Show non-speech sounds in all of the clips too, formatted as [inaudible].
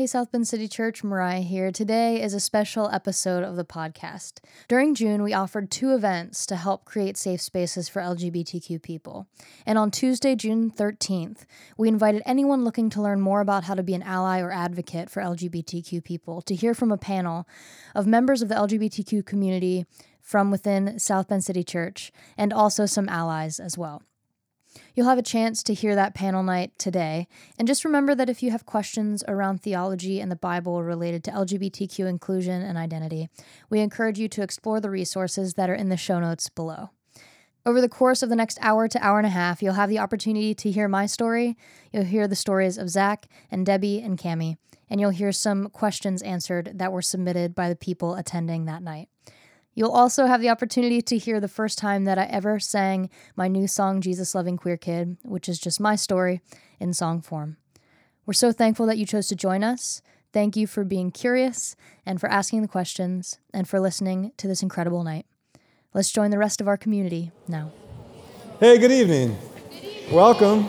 Hey, South Bend City Church, Mariah here. Today is a special episode of the podcast. During June, we offered two events to help create safe spaces for LGBTQ people. And on Tuesday, June 13th, we invited anyone looking to learn more about how to be an ally or advocate for LGBTQ people to hear from a panel of members of the LGBTQ community from within South Bend City Church and also some allies as well. You'll have a chance to hear that panel night today. And just remember that if you have questions around theology and the Bible related to LGBTQ inclusion and identity, we encourage you to explore the resources that are in the show notes below. Over the course of the next hour to hour and a half, you'll have the opportunity to hear my story. You'll hear the stories of Zach and Debbie and Cami, and you'll hear some questions answered that were submitted by the people attending that night. You'll also have the opportunity to hear the first time that I ever sang my new song, Jesus Loving Queer Kid, which is just my story in song form. We're so thankful that you chose to join us. Thank you for being curious and for asking the questions and for listening to this incredible night. Let's join the rest of our community now. Hey, good evening. Good evening. Welcome.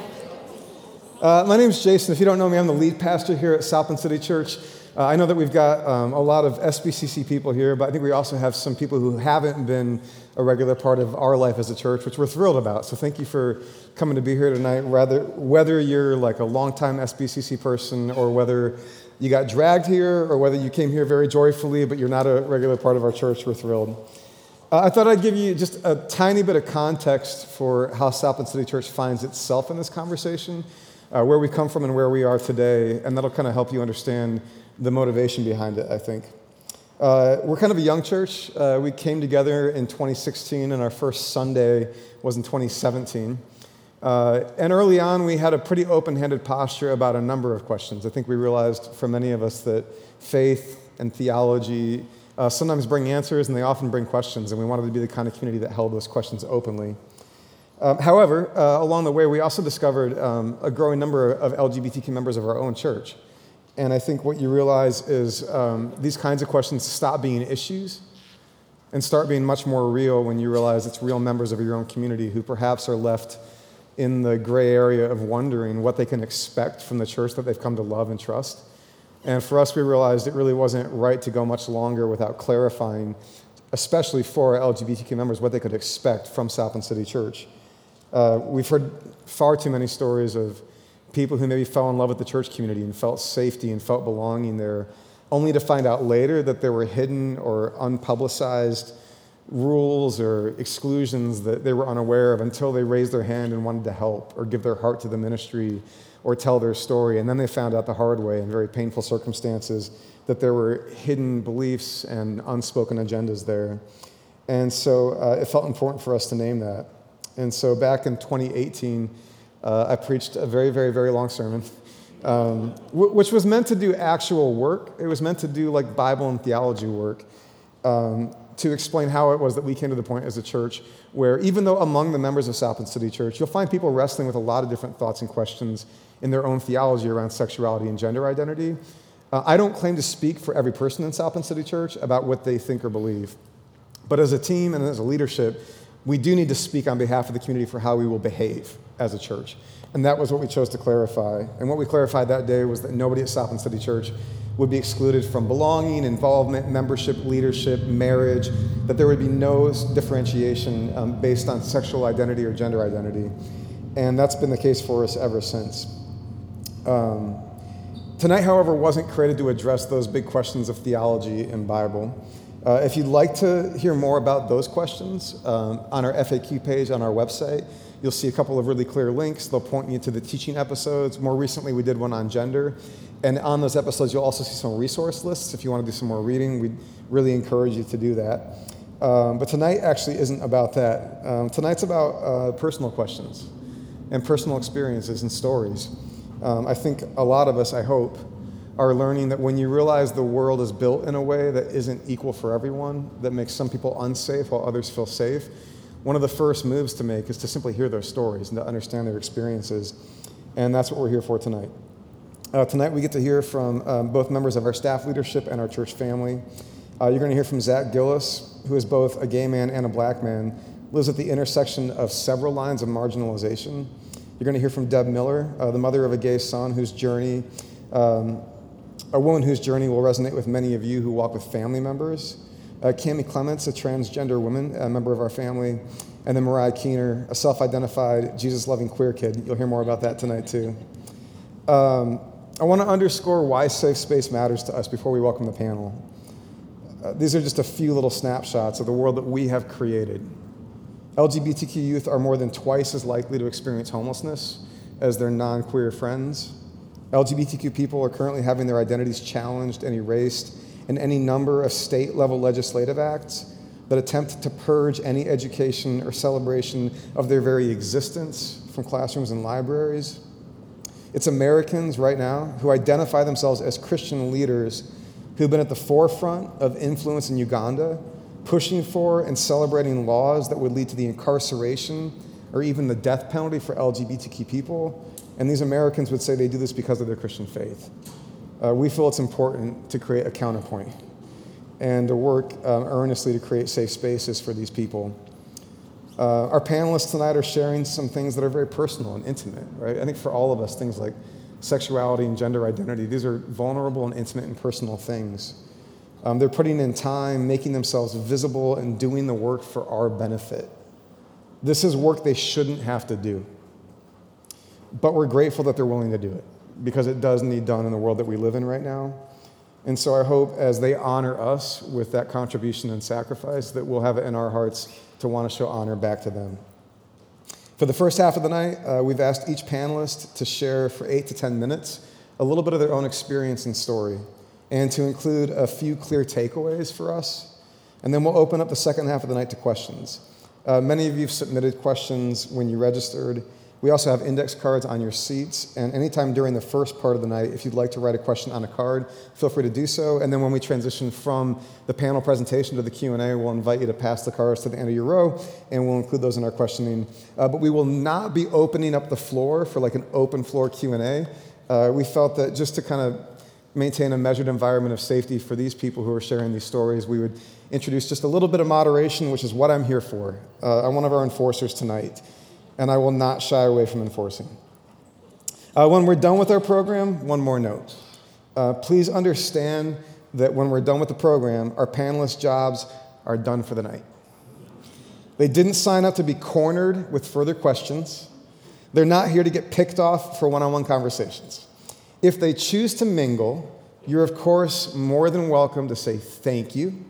Uh, my name is Jason. If you don't know me, I'm the lead pastor here at Bend City Church. Uh, I know that we've got um, a lot of SBCC people here, but I think we also have some people who haven't been a regular part of our life as a church, which we're thrilled about. So thank you for coming to be here tonight. Whether, whether you're like a longtime SBCC person or whether you got dragged here or whether you came here very joyfully, but you're not a regular part of our church, we're thrilled. Uh, I thought I'd give you just a tiny bit of context for how South Bend City Church finds itself in this conversation, uh, where we come from and where we are today, and that'll kind of help you understand the motivation behind it, I think. Uh, we're kind of a young church. Uh, we came together in 2016, and our first Sunday was in 2017. Uh, and early on, we had a pretty open handed posture about a number of questions. I think we realized for many of us that faith and theology uh, sometimes bring answers and they often bring questions, and we wanted to be the kind of community that held those questions openly. Um, however, uh, along the way, we also discovered um, a growing number of LGBTQ members of our own church. And I think what you realize is um, these kinds of questions stop being issues and start being much more real when you realize it's real members of your own community who perhaps are left in the gray area of wondering what they can expect from the church that they've come to love and trust. And for us, we realized it really wasn't right to go much longer without clarifying, especially for LGBTQ members, what they could expect from South Bend City Church. Uh, we've heard far too many stories of people who maybe fell in love with the church community and felt safety and felt belonging there, only to find out later that there were hidden or unpublicized rules or exclusions that they were unaware of until they raised their hand and wanted to help or give their heart to the ministry or tell their story. And then they found out the hard way in very painful circumstances that there were hidden beliefs and unspoken agendas there. And so uh, it felt important for us to name that. And so back in 2018, uh, I preached a very, very, very long sermon, um, w- which was meant to do actual work. It was meant to do like Bible and theology work um, to explain how it was that we came to the point as a church where, even though among the members of South Bend City Church, you'll find people wrestling with a lot of different thoughts and questions in their own theology around sexuality and gender identity. Uh, I don't claim to speak for every person in South Bend City Church about what they think or believe. But as a team and as a leadership, we do need to speak on behalf of the community for how we will behave as a church. And that was what we chose to clarify. And what we clarified that day was that nobody at South Bend City Church would be excluded from belonging, involvement, membership, leadership, marriage, that there would be no differentiation um, based on sexual identity or gender identity. And that's been the case for us ever since. Um, tonight, however, wasn't created to address those big questions of theology and Bible. Uh, if you'd like to hear more about those questions, um, on our FAQ page on our website, you'll see a couple of really clear links. They'll point you to the teaching episodes. More recently, we did one on gender. And on those episodes, you'll also see some resource lists. If you want to do some more reading, we'd really encourage you to do that. Um, but tonight actually isn't about that. Um, tonight's about uh, personal questions and personal experiences and stories. Um, I think a lot of us, I hope, are learning that when you realize the world is built in a way that isn't equal for everyone, that makes some people unsafe while others feel safe, one of the first moves to make is to simply hear their stories and to understand their experiences. And that's what we're here for tonight. Uh, tonight, we get to hear from um, both members of our staff leadership and our church family. Uh, you're going to hear from Zach Gillis, who is both a gay man and a black man, lives at the intersection of several lines of marginalization. You're going to hear from Deb Miller, uh, the mother of a gay son whose journey um, a woman whose journey will resonate with many of you who walk with family members. Uh, Cami Clements, a transgender woman, a member of our family. And then Mariah Keener, a self identified, Jesus loving queer kid. You'll hear more about that tonight, too. Um, I want to underscore why safe space matters to us before we welcome the panel. Uh, these are just a few little snapshots of the world that we have created. LGBTQ youth are more than twice as likely to experience homelessness as their non queer friends. LGBTQ people are currently having their identities challenged and erased in any number of state level legislative acts that attempt to purge any education or celebration of their very existence from classrooms and libraries. It's Americans right now who identify themselves as Christian leaders who've been at the forefront of influence in Uganda, pushing for and celebrating laws that would lead to the incarceration or even the death penalty for LGBTQ people. And these Americans would say they do this because of their Christian faith. Uh, we feel it's important to create a counterpoint and to work um, earnestly to create safe spaces for these people. Uh, our panelists tonight are sharing some things that are very personal and intimate, right? I think for all of us, things like sexuality and gender identity, these are vulnerable and intimate and personal things. Um, they're putting in time, making themselves visible, and doing the work for our benefit. This is work they shouldn't have to do. But we're grateful that they're willing to do it because it does need done in the world that we live in right now. And so I hope as they honor us with that contribution and sacrifice, that we'll have it in our hearts to want to show honor back to them. For the first half of the night, uh, we've asked each panelist to share for eight to 10 minutes a little bit of their own experience and story, and to include a few clear takeaways for us. And then we'll open up the second half of the night to questions. Uh, many of you submitted questions when you registered. We also have index cards on your seats, and anytime during the first part of the night, if you'd like to write a question on a card, feel free to do so. And then when we transition from the panel presentation to the Q&A, we'll invite you to pass the cards to the end of your row, and we'll include those in our questioning. Uh, but we will not be opening up the floor for like an open floor Q&A. Uh, we felt that just to kind of maintain a measured environment of safety for these people who are sharing these stories, we would introduce just a little bit of moderation, which is what I'm here for. Uh, I'm one of our enforcers tonight and I will not shy away from enforcing. Uh, when we're done with our program, one more note. Uh, please understand that when we're done with the program, our panelists' jobs are done for the night. They didn't sign up to be cornered with further questions. They're not here to get picked off for one on one conversations. If they choose to mingle, you're, of course, more than welcome to say thank you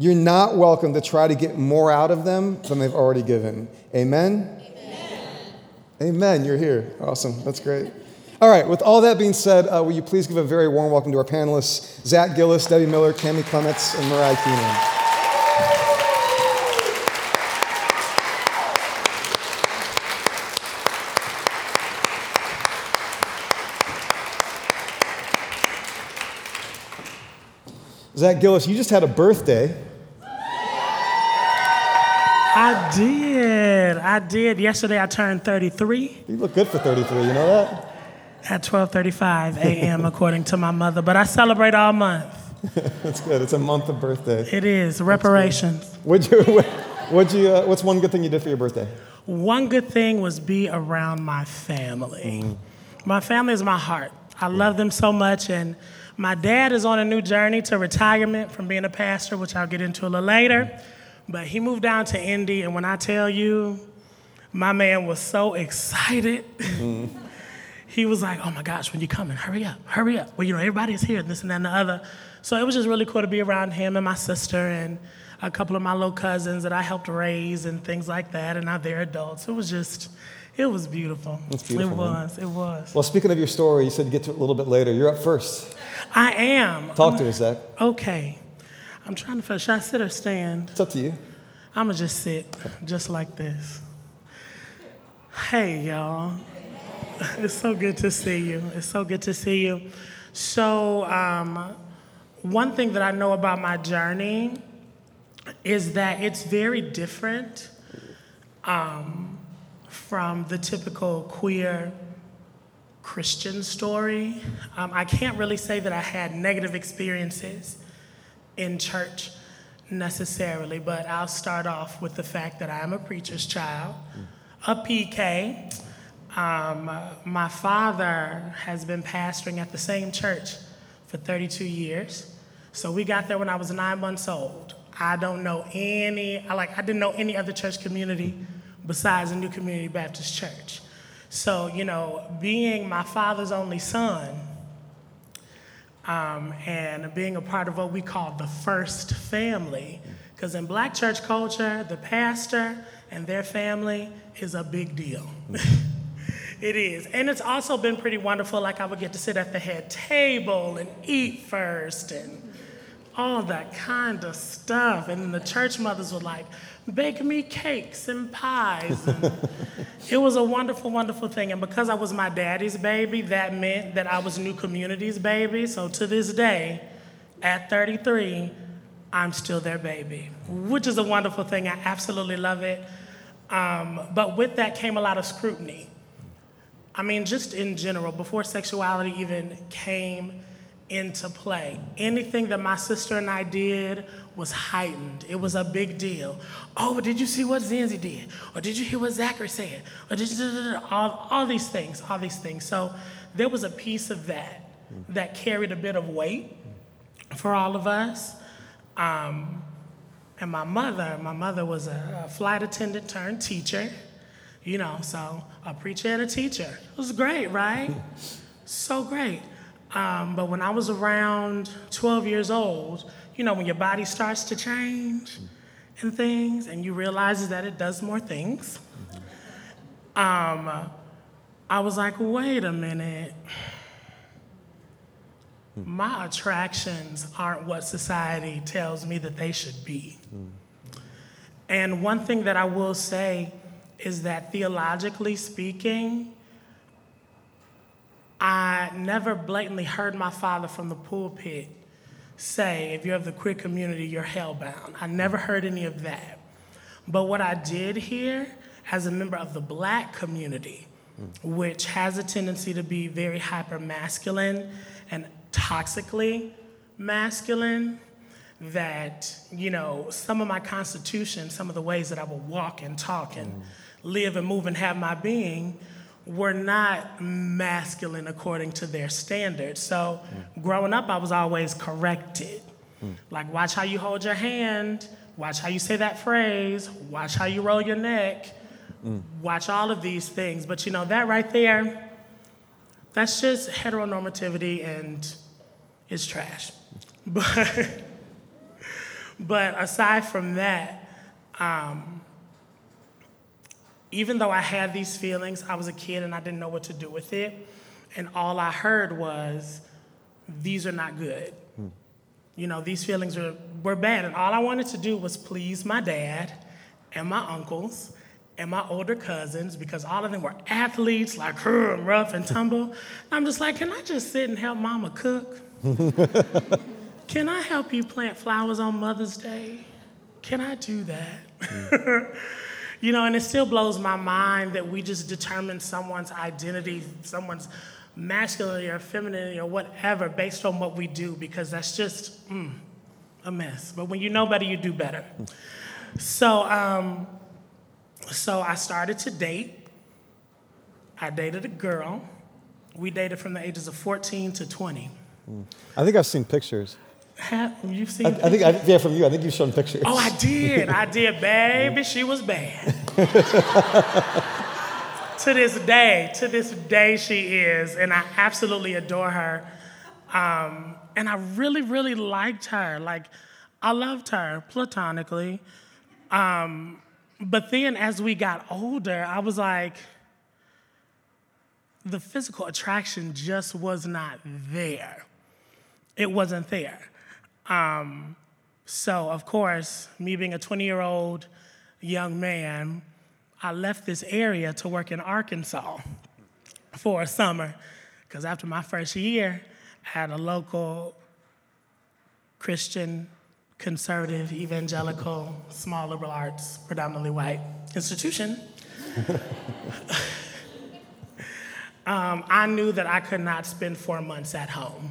you're not welcome to try to get more out of them than they've already given. Amen? Amen. Amen. You're here. Awesome. That's great. All right, with all that being said, uh, will you please give a very warm welcome to our panelists Zach Gillis, Debbie Miller, Cami Clements, and Mariah Keenan. Zach Gillis, you just had a birthday. I did. I did. Yesterday I turned 33. You look good for 33, you know that? At 12:35 a.m. according to my mother, but I celebrate all month. [laughs] That's good. It's a month of birthday. It is reparations. What'd you, what'd you, uh, what's one good thing you did for your birthday? One good thing was be around my family. Mm. My family is my heart. I love them so much, and my dad is on a new journey to retirement from being a pastor, which I'll get into a little later. Mm. But he moved down to Indy, and when I tell you, my man was so excited. Mm. [laughs] he was like, "Oh my gosh, when you coming? Hurry up, hurry up!" Well, you know, everybody's here, this and that and the other. So it was just really cool to be around him and my sister and a couple of my little cousins that I helped raise and things like that, and now they're adults. It was just, it was beautiful. Beautiful. It was. It was. Well, speaking of your story, you said you get to it a little bit later. You're up first. I am. Talk to us, Zach. Okay. I'm trying to figure, should I sit or stand? It's up to you. I'm gonna just sit, just like this. Hey, y'all. [laughs] It's so good to see you. It's so good to see you. So, um, one thing that I know about my journey is that it's very different um, from the typical queer Christian story. Um, I can't really say that I had negative experiences in church necessarily, but I'll start off with the fact that I am a preacher's child, a PK, Um, my father has been pastoring at the same church for 32 years. So we got there when I was nine months old. I don't know any, I like, I didn't know any other church community besides the New Community Baptist Church. So, you know, being my father's only son um, and being a part of what we call the first family, because in black church culture, the pastor and their family is a big deal. [laughs] it is. And it's also been pretty wonderful. Like, I would get to sit at the head table and eat first and all that kind of stuff. And then the church mothers would like bake me cakes and pies. And [laughs] it was a wonderful, wonderful thing. And because I was my daddy's baby, that meant that I was New Community's baby. So to this day, at 33, I'm still their baby, which is a wonderful thing. I absolutely love it. Um, but with that came a lot of scrutiny. I mean, just in general, before sexuality even came into play, anything that my sister and I did was heightened. It was a big deal. Oh, but did you see what Zanzi did? Or did you hear what Zachary said? Or did you, all, all these things, all these things. So there was a piece of that that carried a bit of weight for all of us. Um, and my mother, my mother was a, a flight attendant turned teacher, you know, so a preacher and a teacher. It was great, right? [laughs] so great. Um, but when I was around 12 years old, you know, when your body starts to change and things, and you realize that it does more things, um, I was like, wait a minute. My attractions aren't what society tells me that they should be. And one thing that I will say is that theologically speaking, I never blatantly heard my father from the pulpit say, if you're of the queer community, you're hellbound. I never heard any of that. But what I did hear as a member of the black community, which has a tendency to be very hyper masculine and toxically masculine, that, you know, some of my constitution, some of the ways that I would walk and talk and mm. live and move and have my being were not masculine according to their standards. So mm. growing up, I was always corrected. Mm. Like, watch how you hold your hand, watch how you say that phrase, watch how you roll your neck, mm. watch all of these things. But you know, that right there, that's just heteronormativity and it's trash. [laughs] But but aside from that, um, even though I had these feelings, I was a kid and I didn't know what to do with it. And all I heard was, these are not good. Hmm. You know, these feelings were, were bad. And all I wanted to do was please my dad and my uncles and my older cousins because all of them were athletes, like her and rough and tumble. I'm just like, can I just sit and help mama cook? [laughs] Can I help you plant flowers on Mother's Day? Can I do that? Mm. [laughs] you know, and it still blows my mind that we just determine someone's identity, someone's masculinity or femininity or whatever based on what we do because that's just mm, a mess. But when you know better, you do better. So, um, so I started to date. I dated a girl. We dated from the ages of 14 to 20. Mm. I think I've seen pictures. Have you've seen? I, I think, I, yeah, from you. I think you've shown pictures. Oh, I did. I [laughs] did, baby. She was bad. [laughs] to this day, to this day, she is, and I absolutely adore her. Um, and I really, really liked her. Like, I loved her platonically. Um, but then as we got older, I was like, the physical attraction just was not there. It wasn't there. Um, so, of course, me being a 20 year old young man, I left this area to work in Arkansas for a summer. Because after my first year, I had a local Christian, conservative, evangelical, small liberal arts, predominantly white institution. [laughs] um, I knew that I could not spend four months at home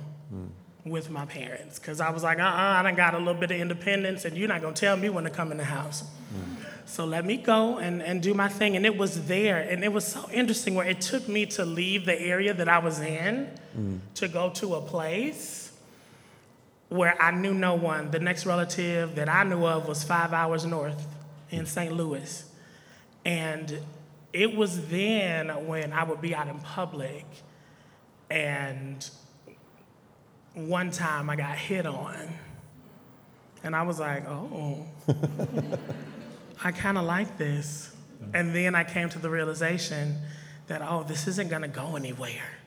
with my parents because I was like, uh uh I done got a little bit of independence and you're not gonna tell me when to come in the house. Mm. so let me go and, and do my thing. And it was there. And it was so interesting where it took me to leave the area that I was in mm. to go to a place where I knew no one. The next relative that I knew of was five hours north in St. Louis. And it was then when I would be out in public and one time I got hit on. And I was like, oh, [laughs] I kind of like this. And then I came to the realization that, oh, this isn't going to go anywhere.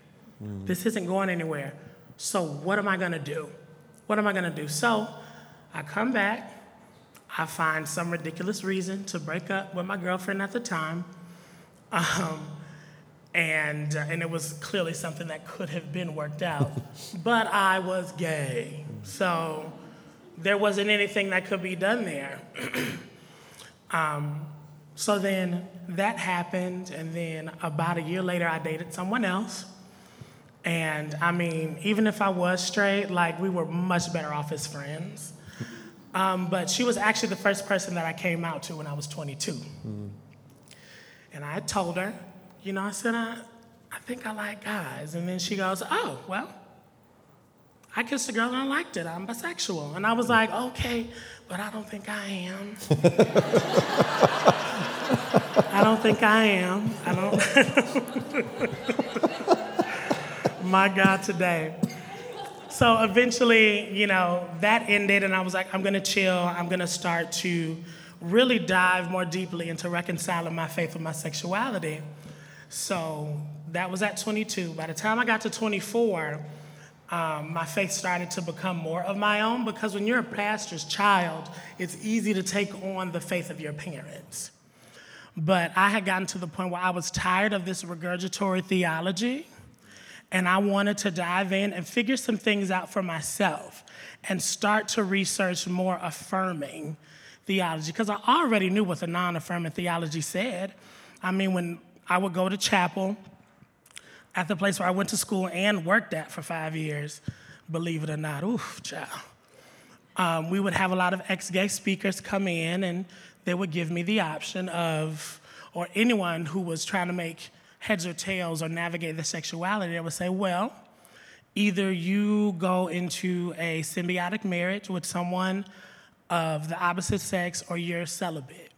Mm. This isn't going anywhere. So, what am I going to do? What am I going to do? So, I come back. I find some ridiculous reason to break up with my girlfriend at the time. Um, and, uh, and it was clearly something that could have been worked out. [laughs] but I was gay. So, there wasn't anything that could be done there. [clears throat] um, so then that happened, and then about a year later, I dated someone else. And I mean, even if I was straight, like we were much better off as friends. [laughs] Um, but she was actually the first person that I came out to when I was 22. Mm-hmm. And I told her, you know, I said, I, I think I like guys. And then she goes, oh, well, I kissed a girl and I liked it. I'm bisexual. And I was like, okay, but I don't think I am. [laughs] I don't think I am. I don't. [laughs] My God, today. So eventually, you know, that ended, and I was like, I'm gonna chill. I'm gonna start to really dive more deeply into reconciling my faith with my sexuality. So that was at 22. By the time I got to 24, um, my faith started to become more of my own because when you're a pastor's child, it's easy to take on the faith of your parents. But I had gotten to the point where I was tired of this regurgitory theology, and I wanted to dive in and figure some things out for myself and start to research more affirming theology because I already knew what the non affirming theology said. I mean, when I would go to chapel, at the place where I went to school and worked at for five years, believe it or not. Oof, child. Um, we would have a lot of ex gay speakers come in and they would give me the option of, or anyone who was trying to make heads or tails or navigate the sexuality, they would say, well, either you go into a symbiotic marriage with someone of the opposite sex or you're celibate.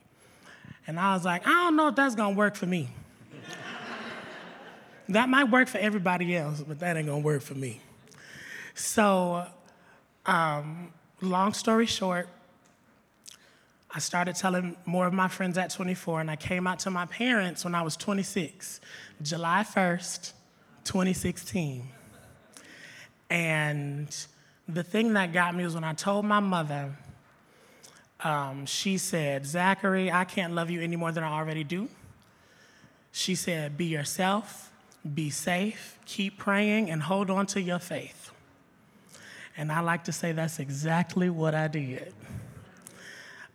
And I was like, I don't know if that's gonna work for me. That might work for everybody else, but that ain't gonna work for me. So, um, long story short, I started telling more of my friends at 24, and I came out to my parents when I was 26, July 1st, 2016. And the thing that got me was when I told my mother, um, she said, Zachary, I can't love you any more than I already do. She said, Be yourself be safe, keep praying, and hold on to your faith. And I like to say that's exactly what I did.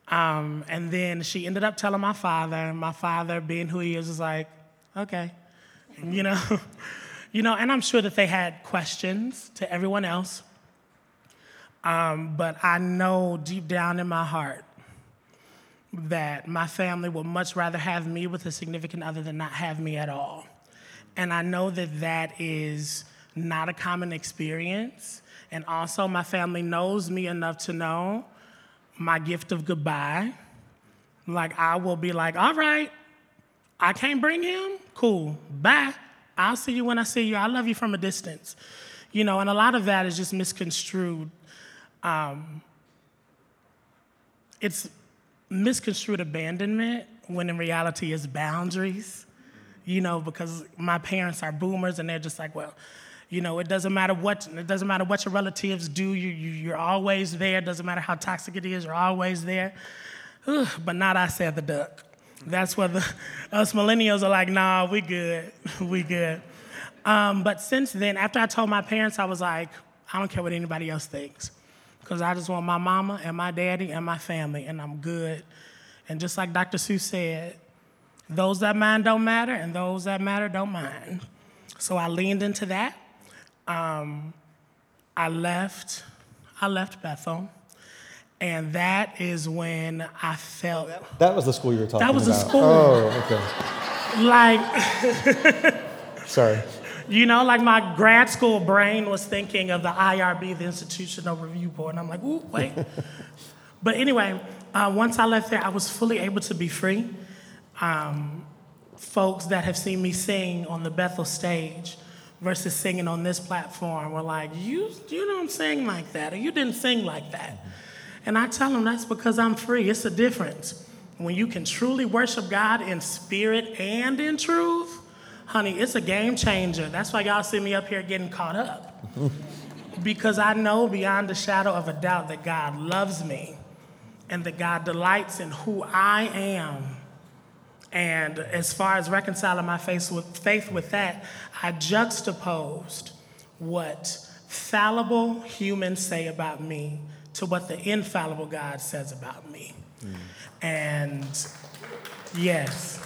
Um, and then she ended up telling my father, and my father, being who he is, was like, okay, you know, [laughs] you know. And I'm sure that they had questions to everyone else, um, but I know deep down in my heart that my family would much rather have me with a significant other than not have me at all. And I know that that is not a common experience. And also, my family knows me enough to know my gift of goodbye. Like, I will be like, all right, I can't bring him? Cool, bye. I'll see you when I see you. I love you from a distance. You know, and a lot of that is just misconstrued. Um, it's misconstrued abandonment when in reality it's boundaries you know, because my parents are boomers and they're just like, well, you know, it doesn't matter what it doesn't matter what your relatives do. You, you you're always there. It doesn't matter how toxic it is. You're always there. Ugh, but not I said the duck. That's where the us millennials are like, nah, we good, [laughs] we good. Um, but since then, after I told my parents, I was like, I don't care what anybody else thinks, because I just want my mama and my daddy and my family, and I'm good. And just like Dr. Seuss said, those that mind don't matter, and those that matter don't mind. So I leaned into that. Um, I left. I left Bethel, And that is when I felt That was the school you were talking about. That was the school. Oh, okay. like, [laughs] Sorry. you know, like my grad school brain was thinking of the IRB, the Institutional Review Board. And I'm like, ooh, wait. [laughs] but anyway, uh, once I left there, I was fully able to be free. Um, folks that have seen me sing on the Bethel stage versus singing on this platform were like, you, you don't sing like that, or you didn't sing like that. And I tell them that's because I'm free. It's a difference. When you can truly worship God in spirit and in truth, honey, it's a game changer. That's why y'all see me up here getting caught up. [laughs] because I know beyond a shadow of a doubt that God loves me and that God delights in who I am. And as far as reconciling my faith with, that, I juxtaposed what fallible humans say about me to what the infallible God says about me. And yes.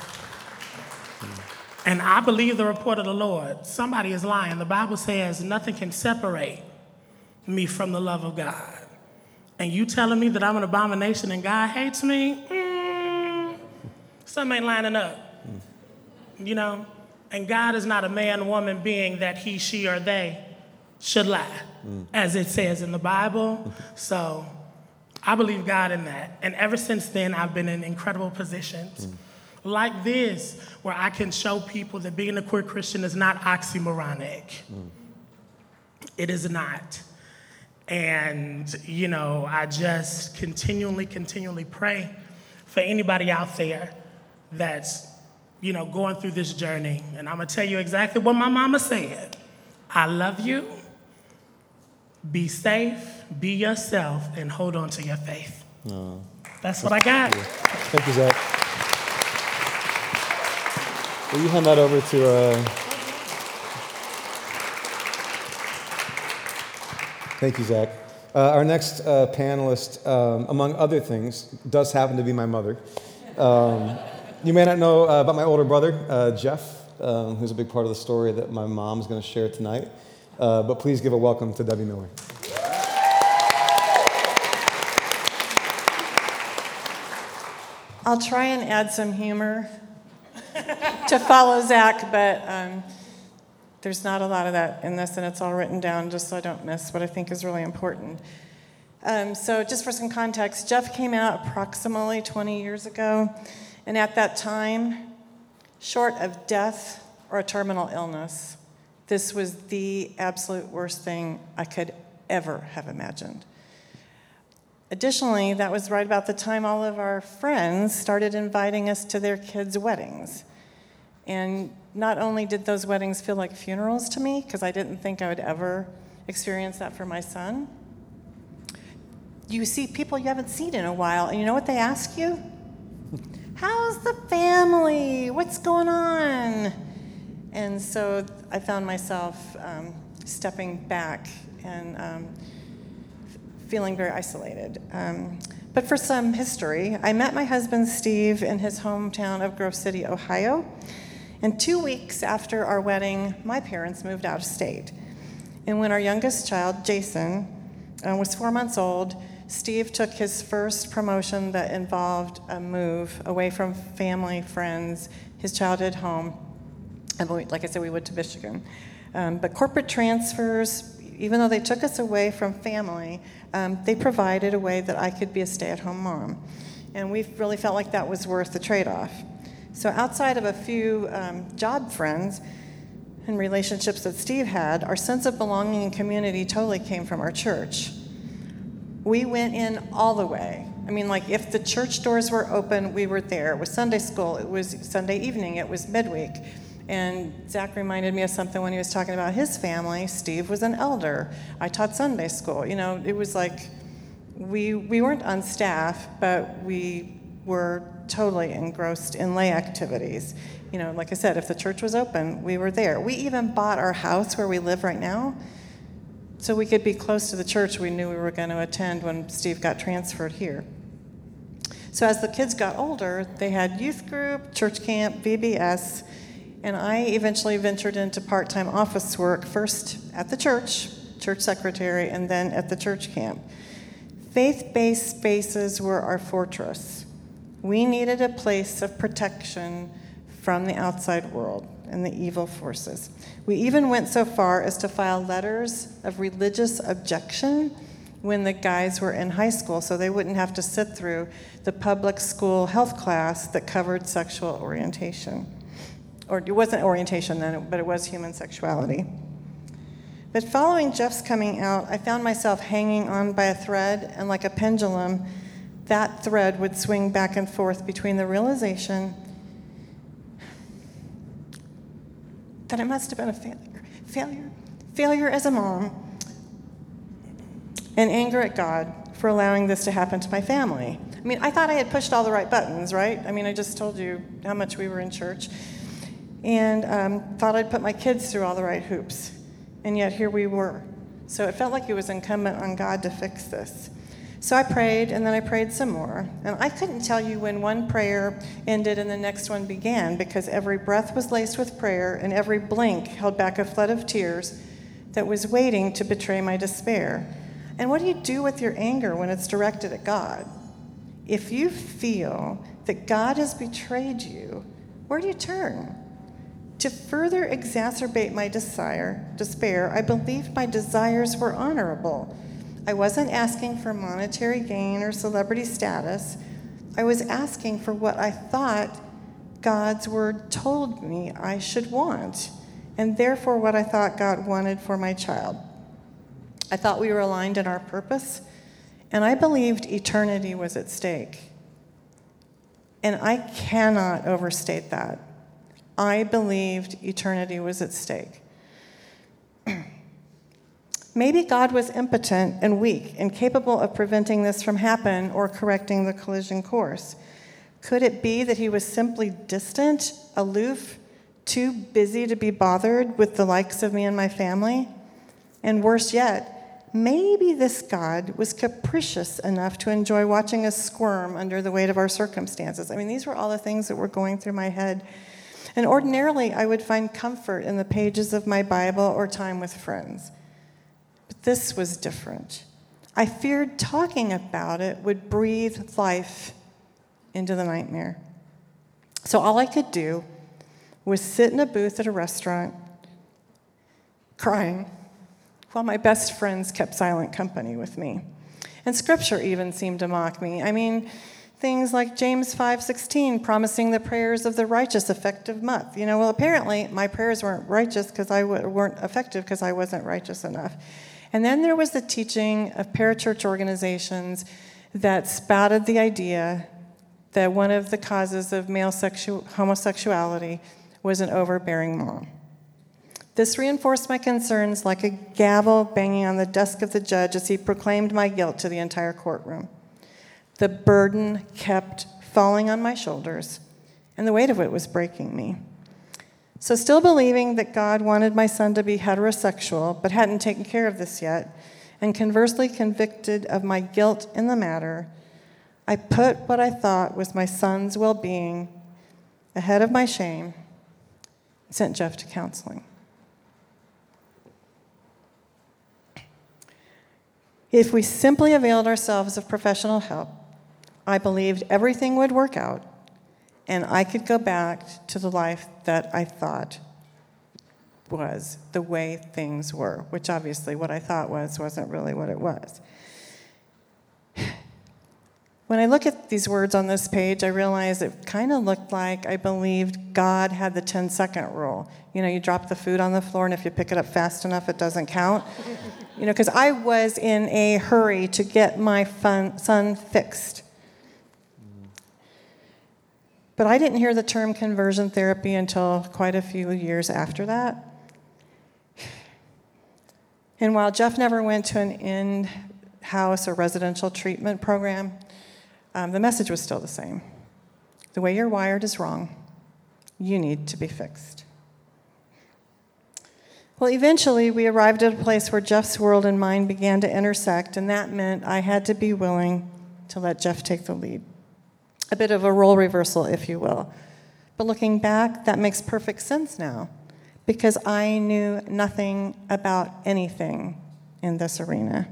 And I believe the report of the Lord. Somebody is lying. The Bible says nothing can separate me from the love of God. And you telling me that I'm an abomination and God hates me? Mm, something ain't lining up. You know? And God is not a man, woman, being that he, she, or they should lie, mm. as it says in the Bible. [laughs] So I believe God in that. And ever since then, I've been in incredible positions mm. like this, where I can show people that being a queer Christian is not oxymoronic. Mm. It is not. And, you know, I just continually, continually pray for anybody out there that's, you know, going through this journey. And I'm gonna tell you exactly what my mama said I love you, be safe, be yourself, and hold on to your faith. That's what I got. Thank you, Zach. Will you hand that over to? Uh... Thank you, Zach. Uh, our next uh, panelist, um, among other things, does happen to be my mother. Um, you may not know uh, about my older brother, uh, Jeff, um, who's a big part of the story that my mom's going to share tonight. Uh, but please give a welcome to Debbie Miller. I'll try and add some humor [laughs] to follow Zach, but um, there's not a lot of that in this, and it's all written down just so I don't miss what I think is really important. Um, so, just for some context, Jeff came out approximately 20 years ago, and at that time, short of death or a terminal illness, this was the absolute worst thing I could ever have imagined. Additionally, that was right about the time all of our friends started inviting us to their kids' weddings. And not only did those weddings feel like funerals to me, because I didn't think I would ever experience that for my son, you see people you haven't seen in a while, and you know what they ask you? How's the family? What's going on? And so I found myself um, stepping back and um, feeling very isolated. Um, but for some history, I met my husband Steve in his hometown of Grove City, Ohio. And two weeks after our wedding, my parents moved out of state. And when our youngest child, Jason, uh, was four months old, Steve took his first promotion that involved a move away from family, friends, his childhood home. And we, like I said, we went to Michigan. Um, but corporate transfers, even though they took us away from family, um, they provided a way that I could be a stay at home mom. And we really felt like that was worth the trade off. So, outside of a few um, job friends and relationships that Steve had, our sense of belonging and community totally came from our church. We went in all the way. I mean, like, if the church doors were open, we were there. It was Sunday school, it was Sunday evening, it was midweek. And Zach reminded me of something when he was talking about his family. Steve was an elder. I taught Sunday school. You know, it was like we, we weren't on staff, but we were totally engrossed in lay activities. You know, like I said, if the church was open, we were there. We even bought our house where we live right now so we could be close to the church we knew we were going to attend when Steve got transferred here. So as the kids got older, they had youth group, church camp, VBS, and I eventually ventured into part time office work, first at the church, church secretary, and then at the church camp. Faith based spaces were our fortress. We needed a place of protection from the outside world and the evil forces. We even went so far as to file letters of religious objection when the guys were in high school so they wouldn't have to sit through the public school health class that covered sexual orientation. Or it wasn't orientation then, but it was human sexuality. But following Jeff's coming out, I found myself hanging on by a thread, and like a pendulum, that thread would swing back and forth between the realization that I must have been a failure, failure, failure as a mom, and anger at God for allowing this to happen to my family. I mean, I thought I had pushed all the right buttons, right? I mean, I just told you how much we were in church, and um, thought I'd put my kids through all the right hoops, and yet here we were. So it felt like it was incumbent on God to fix this. So I prayed, and then I prayed some more. And I couldn't tell you when one prayer ended and the next one began because every breath was laced with prayer, and every blink held back a flood of tears that was waiting to betray my despair. And what do you do with your anger when it's directed at God? If you feel that God has betrayed you, where do you turn? To further exacerbate my desire, despair, I believed my desires were honorable. I wasn't asking for monetary gain or celebrity status. I was asking for what I thought God's word told me I should want, and therefore what I thought God wanted for my child. I thought we were aligned in our purpose, and I believed eternity was at stake. And I cannot overstate that. I believed eternity was at stake. [clears throat] Maybe God was impotent and weak, incapable of preventing this from happening or correcting the collision course. Could it be that he was simply distant, aloof, too busy to be bothered with the likes of me and my family? And worse yet, maybe this God was capricious enough to enjoy watching us squirm under the weight of our circumstances. I mean, these were all the things that were going through my head. And ordinarily, I would find comfort in the pages of my Bible or time with friends. This was different. I feared talking about it would breathe life into the nightmare. So all I could do was sit in a booth at a restaurant crying while my best friends kept silent company with me. And scripture even seemed to mock me. I mean, things like James 5:16 promising the prayers of the righteous effective month. You know, well apparently my prayers weren't righteous because I w- weren't effective because I wasn't righteous enough. And then there was the teaching of parachurch organizations that spouted the idea that one of the causes of male sexu- homosexuality was an overbearing mom. This reinforced my concerns like a gavel banging on the desk of the judge as he proclaimed my guilt to the entire courtroom. The burden kept falling on my shoulders, and the weight of it was breaking me. So, still believing that God wanted my son to be heterosexual, but hadn't taken care of this yet, and conversely convicted of my guilt in the matter, I put what I thought was my son's well being ahead of my shame sent Jeff to counseling. If we simply availed ourselves of professional help, I believed everything would work out and I could go back to the life that I thought was the way things were, which obviously what I thought was wasn't really what it was. When I look at these words on this page, I realize it kind of looked like I believed God had the 10 second rule. You know, you drop the food on the floor, and if you pick it up fast enough, it doesn't count. you know, because I was in a hurry to get my fun, son fixed. But I didn't hear the term conversion therapy until quite a few years after that. And while Jeff never went to an in house or residential treatment program, um, the message was still the same. The way you're wired is wrong. You need to be fixed. Well, eventually, we arrived at a place where Jeff's world and mine began to intersect, and that meant I had to be willing to let Jeff take the lead a bit of a role reversal, if you will. But looking back, that makes perfect sense now because I knew nothing about anything in this arena.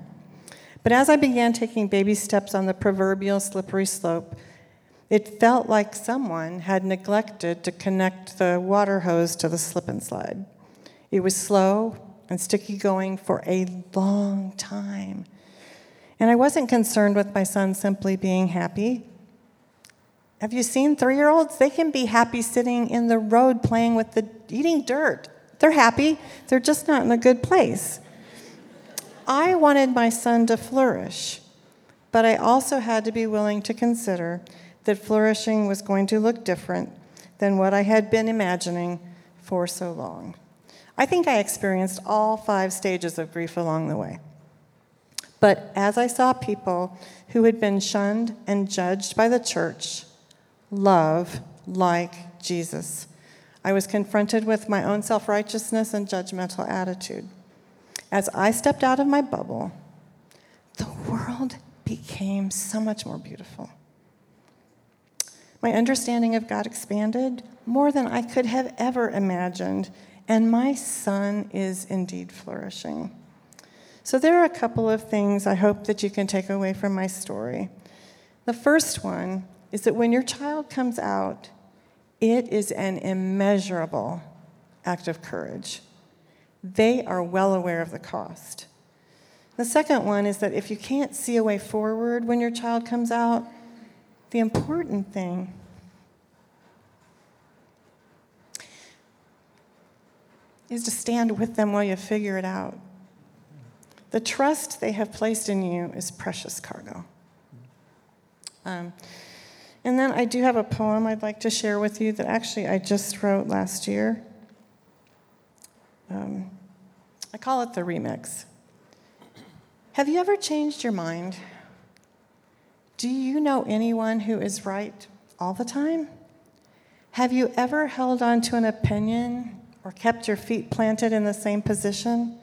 But as I began taking baby steps on the proverbial slippery slope, it felt like someone had neglected to connect the water hose to the slip and slide. It was slow and sticky going for a long time. And I wasn't concerned with my son simply being happy. Have you seen three year olds? They can be happy sitting in the road playing with the eating dirt. They're happy, they're just not in a good place. I wanted my son to flourish, but I also had to be willing to consider that flourishing was going to look different than what I had been imagining for so long. I think I experienced all five stages of grief along the way. But as I saw people who had been shunned and judged by the church love like Jesus, I was confronted with my own self righteousness and judgmental attitude. As I stepped out of my bubble, the world became so much more beautiful. My understanding of God expanded more than I could have ever imagined, and my son is indeed flourishing. So, there are a couple of things I hope that you can take away from my story. The first one is that when your child comes out, it is an immeasurable act of courage. They are well aware of the cost. The second one is that if you can't see a way forward when your child comes out, the important thing is to stand with them while you figure it out. The trust they have placed in you is precious cargo. Um, and then I do have a poem I'd like to share with you that actually I just wrote last year. Um, I call it the remix. Have you ever changed your mind? Do you know anyone who is right all the time? Have you ever held on to an opinion or kept your feet planted in the same position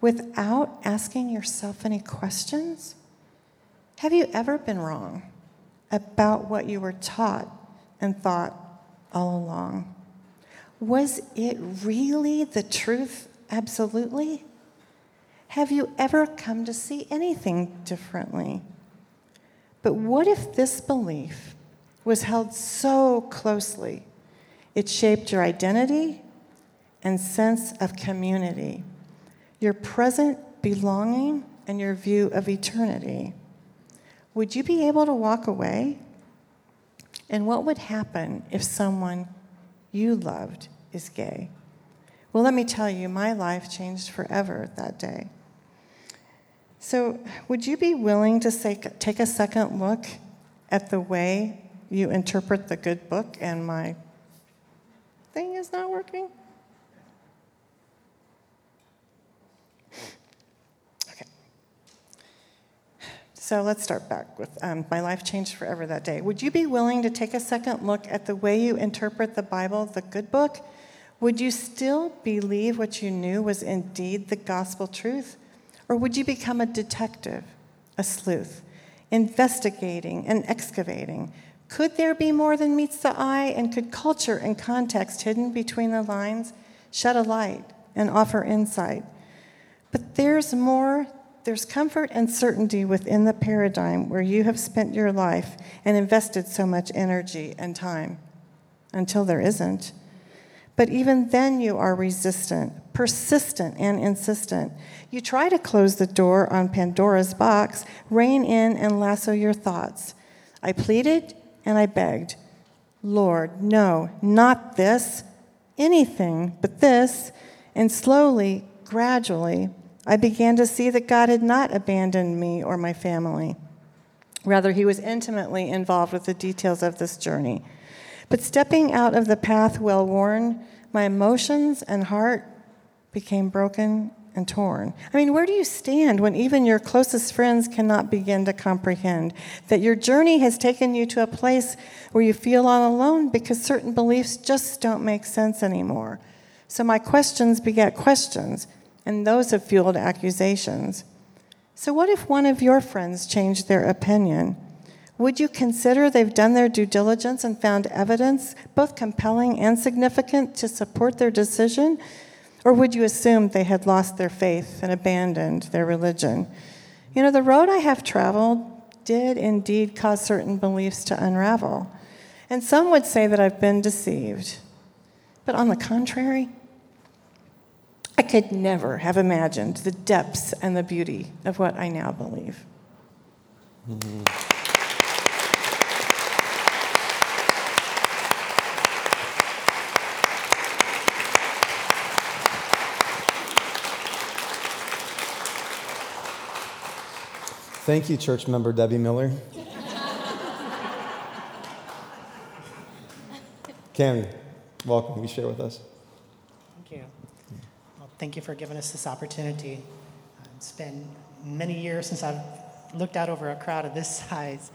without asking yourself any questions? Have you ever been wrong about what you were taught and thought all along? Was it really the truth? Absolutely. Have you ever come to see anything differently? But what if this belief was held so closely it shaped your identity and sense of community, your present belonging, and your view of eternity? Would you be able to walk away? And what would happen if someone you loved is gay? Well, let me tell you, my life changed forever that day. So, would you be willing to say, take a second look at the way you interpret the good book and my thing is not working? So let's start back with um, my life changed forever that day. Would you be willing to take a second look at the way you interpret the Bible, the good book? Would you still believe what you knew was indeed the gospel truth? Or would you become a detective, a sleuth, investigating and excavating? Could there be more than meets the eye? And could culture and context hidden between the lines shed a light and offer insight? But there's more. There's comfort and certainty within the paradigm where you have spent your life and invested so much energy and time until there isn't. But even then, you are resistant, persistent, and insistent. You try to close the door on Pandora's box, rein in and lasso your thoughts. I pleaded and I begged, Lord, no, not this, anything but this. And slowly, gradually, I began to see that God had not abandoned me or my family. Rather, He was intimately involved with the details of this journey. But stepping out of the path well worn, my emotions and heart became broken and torn. I mean, where do you stand when even your closest friends cannot begin to comprehend that your journey has taken you to a place where you feel all alone because certain beliefs just don't make sense anymore? So my questions beget questions, and those have fueled accusations. So, what if one of your friends changed their opinion? Would you consider they've done their due diligence and found evidence, both compelling and significant, to support their decision? Or would you assume they had lost their faith and abandoned their religion? You know, the road I have traveled did indeed cause certain beliefs to unravel. And some would say that I've been deceived. But on the contrary, I could never have imagined the depths and the beauty of what I now believe. Thank you, church member Debbie Miller. Cami, welcome. You share with us? Thank you. Well, thank you for giving us this opportunity. It's been many years since I've looked out over a crowd of this [laughs] size.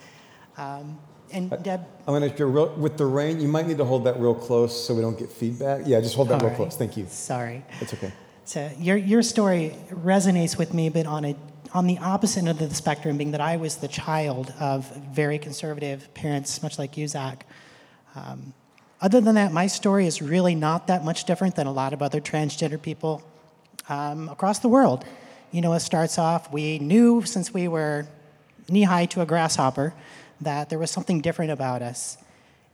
Um, and Deb, I'm going to real, with the rain. You might need to hold that real close so we don't get feedback. Yeah, just hold that real right. close. Thank you. Sorry. It's okay. So your your story resonates with me, but on a on the opposite end of the spectrum, being that I was the child of very conservative parents, much like you, Zach. Um, other than that, my story is really not that much different than a lot of other transgender people um, across the world. You know, it starts off, we knew since we were knee high to a grasshopper that there was something different about us.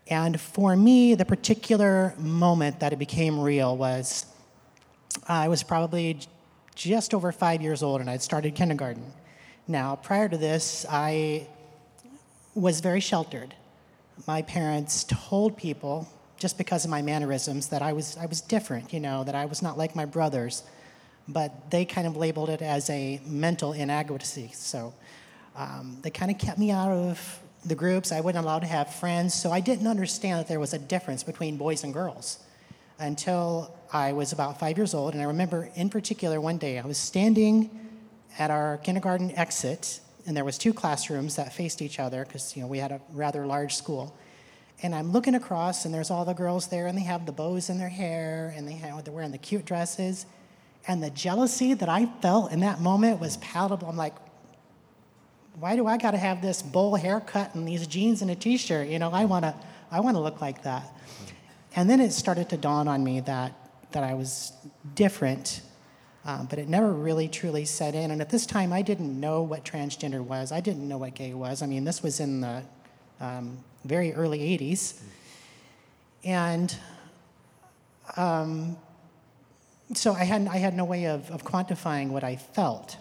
And for me, the particular moment that it became real was I was probably just over five years old and I'd started kindergarten. Now, prior to this, I was very sheltered. My parents told people, just because of my mannerisms, that I was, I was different, you know, that I was not like my brothers. But they kind of labeled it as a mental inadequacy. So um, they kind of kept me out of the groups. I wasn't allowed to have friends. So I didn't understand that there was a difference between boys and girls until I was about five years old. And I remember in particular one day I was standing at our kindergarten exit, and there was two classrooms that faced each other because you know we had a rather large school. And I'm looking across, and there's all the girls there, and they have the bows in their hair, and they have, they're wearing the cute dresses. And the jealousy that I felt in that moment was palatable. I'm like, why do I got to have this bowl haircut and these jeans and a t-shirt? You know, I want to, I want to look like that. And then it started to dawn on me that, that I was different, um, but it never really truly set in. And at this time, I didn't know what transgender was. I didn't know what gay was. I mean, this was in the um, very early 80s. And um, so I had, I had no way of, of quantifying what I felt.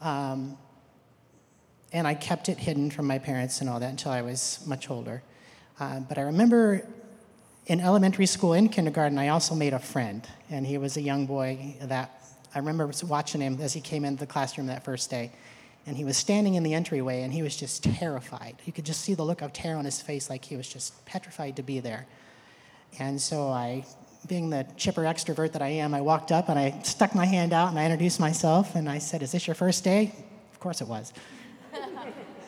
Um, and I kept it hidden from my parents and all that until I was much older. Uh, but I remember in elementary school, in kindergarten, I also made a friend, and he was a young boy that I remember watching him as he came into the classroom that first day. And he was standing in the entryway, and he was just terrified. You could just see the look of terror on his face, like he was just petrified to be there. And so I, being the chipper extrovert that I am, I walked up and I stuck my hand out and I introduced myself, and I said, Is this your first day? Of course it was. [laughs]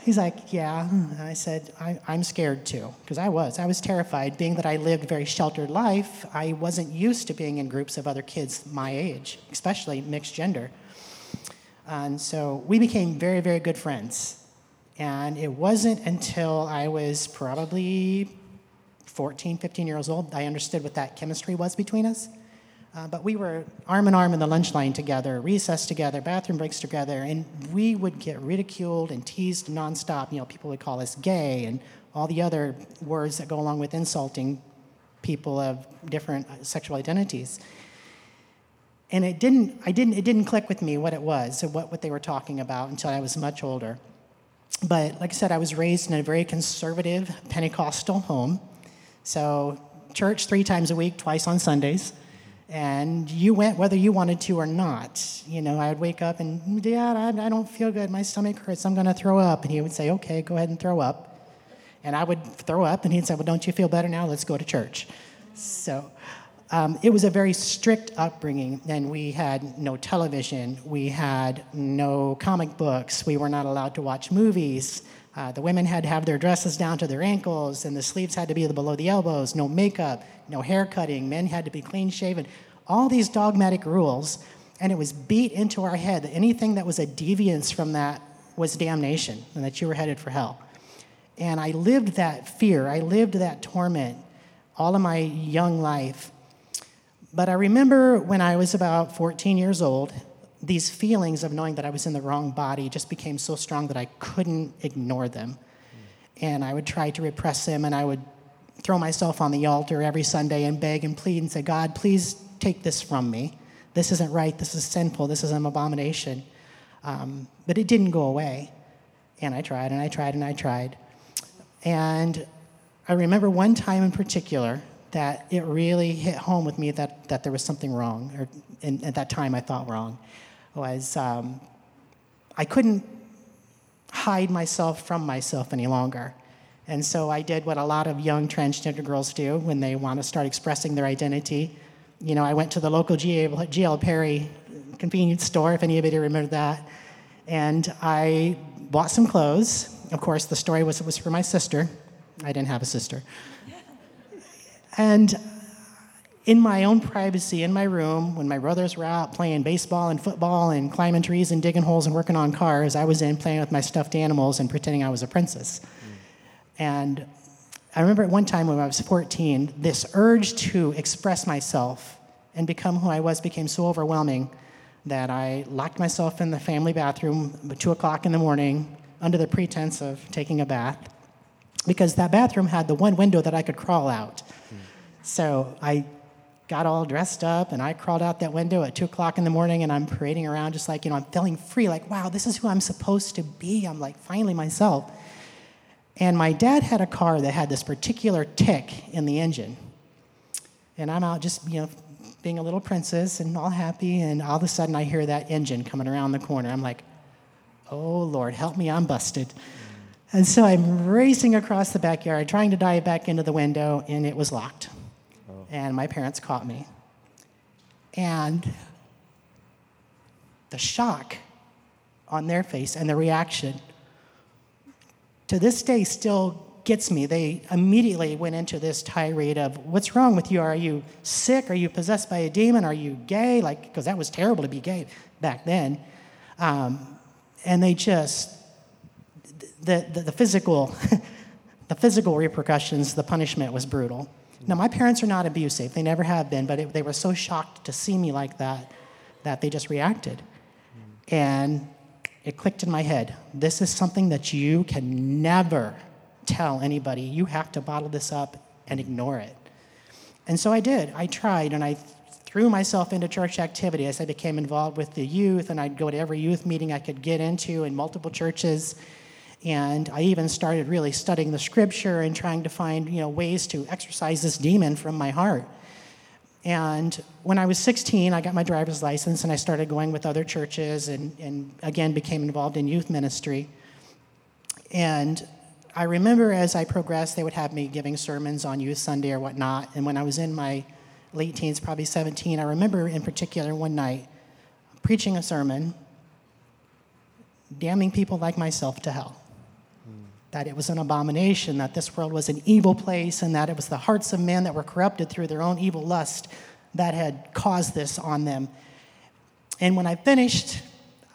He's like, Yeah. And I said, I, am scared too, because I was. I was terrified. Being that I lived a very sheltered life, I wasn't used to being in groups of other kids my age, especially mixed gender. And so we became very, very good friends. And it wasn't until I was probably 14, 15 years old I understood what that chemistry was between us. Uh, but we were arm in arm in the lunch line together, recess together, bathroom breaks together, and we would get ridiculed and teased nonstop. You know, people would call us gay and all the other words that go along with insulting people of different uh, sexual identities. And it didn't, I didn't, it didn't click with me what it was, what, what they were talking about until I was much older. But like I said, I was raised in a very conservative Pentecostal home. So, church three times a week, twice on Sundays and you went whether you wanted to or not. You know, I'd wake up and, Dad, I, I don't feel good. My stomach hurts. I'm going to throw up. And he would say, Okay, go ahead and throw up. And I would throw up, and he'd say, Well, don't you feel better now? Let's go to church. So um, it was a very strict upbringing, and we had no television, we had no comic books, we were not allowed to watch movies. Uh, the women had to have their dresses down to their ankles, and the sleeves had to be below the elbows, no makeup, no hair cutting, men had to be clean shaven. All these dogmatic rules, and it was beat into our head that anything that was a deviance from that was damnation and that you were headed for hell. And I lived that fear, I lived that torment all of my young life. But I remember when I was about 14 years old, these feelings of knowing that I was in the wrong body just became so strong that I couldn't ignore them. And I would try to repress them, and I would throw myself on the altar every Sunday and beg and plead and say, God, please take this from me. This isn't right. This is sinful. This is an abomination. Um, but it didn't go away. And I tried and I tried and I tried. And I remember one time in particular that it really hit home with me that, that there was something wrong, or in, at that time I thought wrong, was um, I couldn't hide myself from myself any longer. And so I did what a lot of young transgender girls do when they want to start expressing their identity. You know, I went to the local GL Perry convenience store, if anybody remember that, and I bought some clothes. Of course, the story was it was for my sister. I didn't have a sister. And in my own privacy, in my room, when my brothers were out playing baseball and football and climbing trees and digging holes and working on cars, I was in playing with my stuffed animals and pretending I was a princess. Mm. And I remember at one time when I was 14, this urge to express myself and become who I was became so overwhelming that I locked myself in the family bathroom at 2 o'clock in the morning under the pretense of taking a bath because that bathroom had the one window that I could crawl out. Mm. So I got all dressed up and I crawled out that window at two o'clock in the morning and I'm parading around just like, you know, I'm feeling free, like, wow, this is who I'm supposed to be. I'm like finally myself. And my dad had a car that had this particular tick in the engine. And I'm out just, you know, being a little princess and all happy, and all of a sudden I hear that engine coming around the corner. I'm like, oh Lord, help me, I'm busted. And so I'm racing across the backyard, trying to dive back into the window, and it was locked and my parents caught me. And the shock on their face and the reaction to this day still gets me. They immediately went into this tirade of, What's wrong with you? Are you sick? Are you possessed by a demon? Are you gay? Like, because that was terrible to be gay back then. Um, and they just, the, the, the physical, [laughs] the physical repercussions, the punishment was brutal. Now, my parents are not abusive, they never have been, but it, they were so shocked to see me like that that they just reacted. And it clicked in my head this is something that you can never tell anybody. You have to bottle this up and ignore it. And so I did. I tried, and I threw myself into church activity. As I became involved with the youth, and I'd go to every youth meeting I could get into in multiple churches. And I even started really studying the scripture and trying to find you know, ways to exorcise this demon from my heart. And when I was 16, I got my driver's license and I started going with other churches and, and again became involved in youth ministry. And I remember as I progressed, they would have me giving sermons on Youth Sunday or whatnot. And when I was in my late teens, probably 17, I remember in particular one night preaching a sermon damning people like myself to hell that it was an abomination, that this world was an evil place, and that it was the hearts of men that were corrupted through their own evil lust that had caused this on them. And when I finished,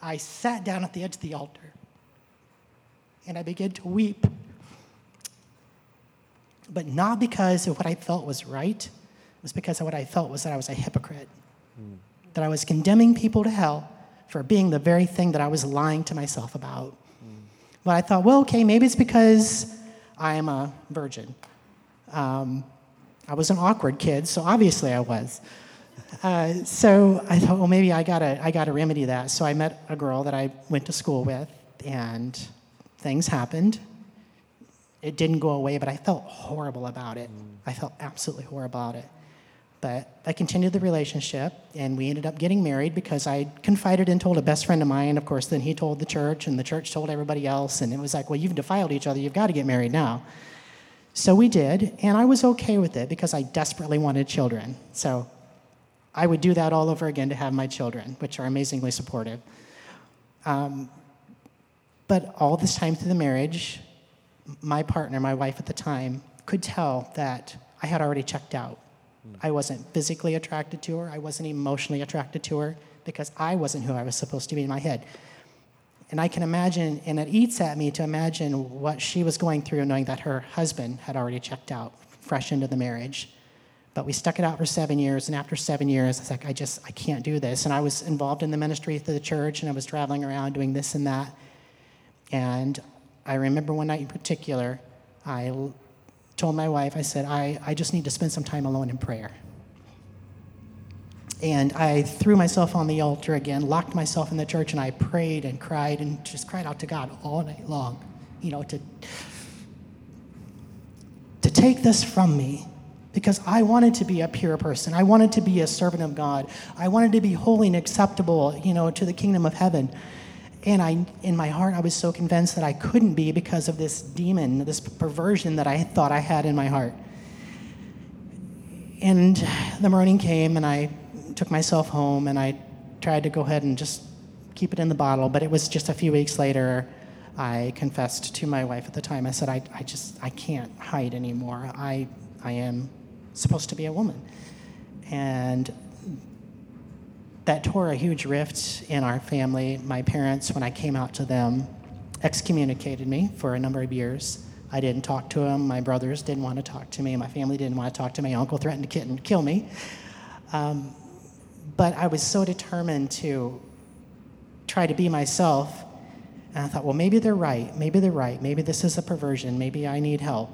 I sat down at the edge of the altar and I began to weep. But not because of what I felt was right, it was because of what I felt was that I was a hypocrite, mm. that I was condemning people to hell for being the very thing that I was lying to myself about. But I thought, well, okay, maybe it's because I am a virgin. Um, I was an awkward kid, so obviously I was. Uh, so I thought, well, maybe I gotta, I gotta remedy that. So I met a girl that I went to school with, and things happened. It didn't go away, but I felt horrible about it. I felt absolutely horrible about it. But I continued the relationship, and we ended up getting married because I confided and told a best friend of mine. Of course, then he told the church, and the church told everybody else. And it was like, well, you've defiled each other. You've got to get married now. So we did, and I was okay with it because I desperately wanted children. So I would do that all over again to have my children, which are amazingly supportive. Um, but all this time through the marriage, my partner, my wife at the time, could tell that I had already checked out. Mm. I wasn't physically attracted to her. I wasn't emotionally attracted to her because I wasn't who I was supposed to be in my head. And I can imagine, and it eats at me to imagine what she was going through knowing that her husband had already checked out fresh into the marriage. But we stuck it out for seven years, and after seven years, I was like, I just, I can't do this. And I was involved in the ministry of the church, and I was traveling around doing this and that. And I remember one night in particular, I told my wife, I said, I, I just need to spend some time alone in prayer. And I threw myself on the altar again, locked myself in the church, and I prayed and cried and just cried out to God all night long, you know, to, to take this from me because I wanted to be a pure person. I wanted to be a servant of God. I wanted to be holy and acceptable, you know, to the kingdom of heaven. And I, in my heart, I was so convinced that I couldn't be because of this demon, this perversion that I thought I had in my heart. And the morning came, and I took myself home, and I tried to go ahead and just keep it in the bottle. But it was just a few weeks later, I confessed to my wife at the time. I said, I, I just, I can't hide anymore. I, I am supposed to be a woman. And that tore a huge rift in our family. My parents, when I came out to them, excommunicated me for a number of years. I didn't talk to them. My brothers didn't want to talk to me. My family didn't want to talk to me. My uncle threatened to kill me. Um, but I was so determined to try to be myself. And I thought, well, maybe they're right. Maybe they're right. Maybe this is a perversion. Maybe I need help.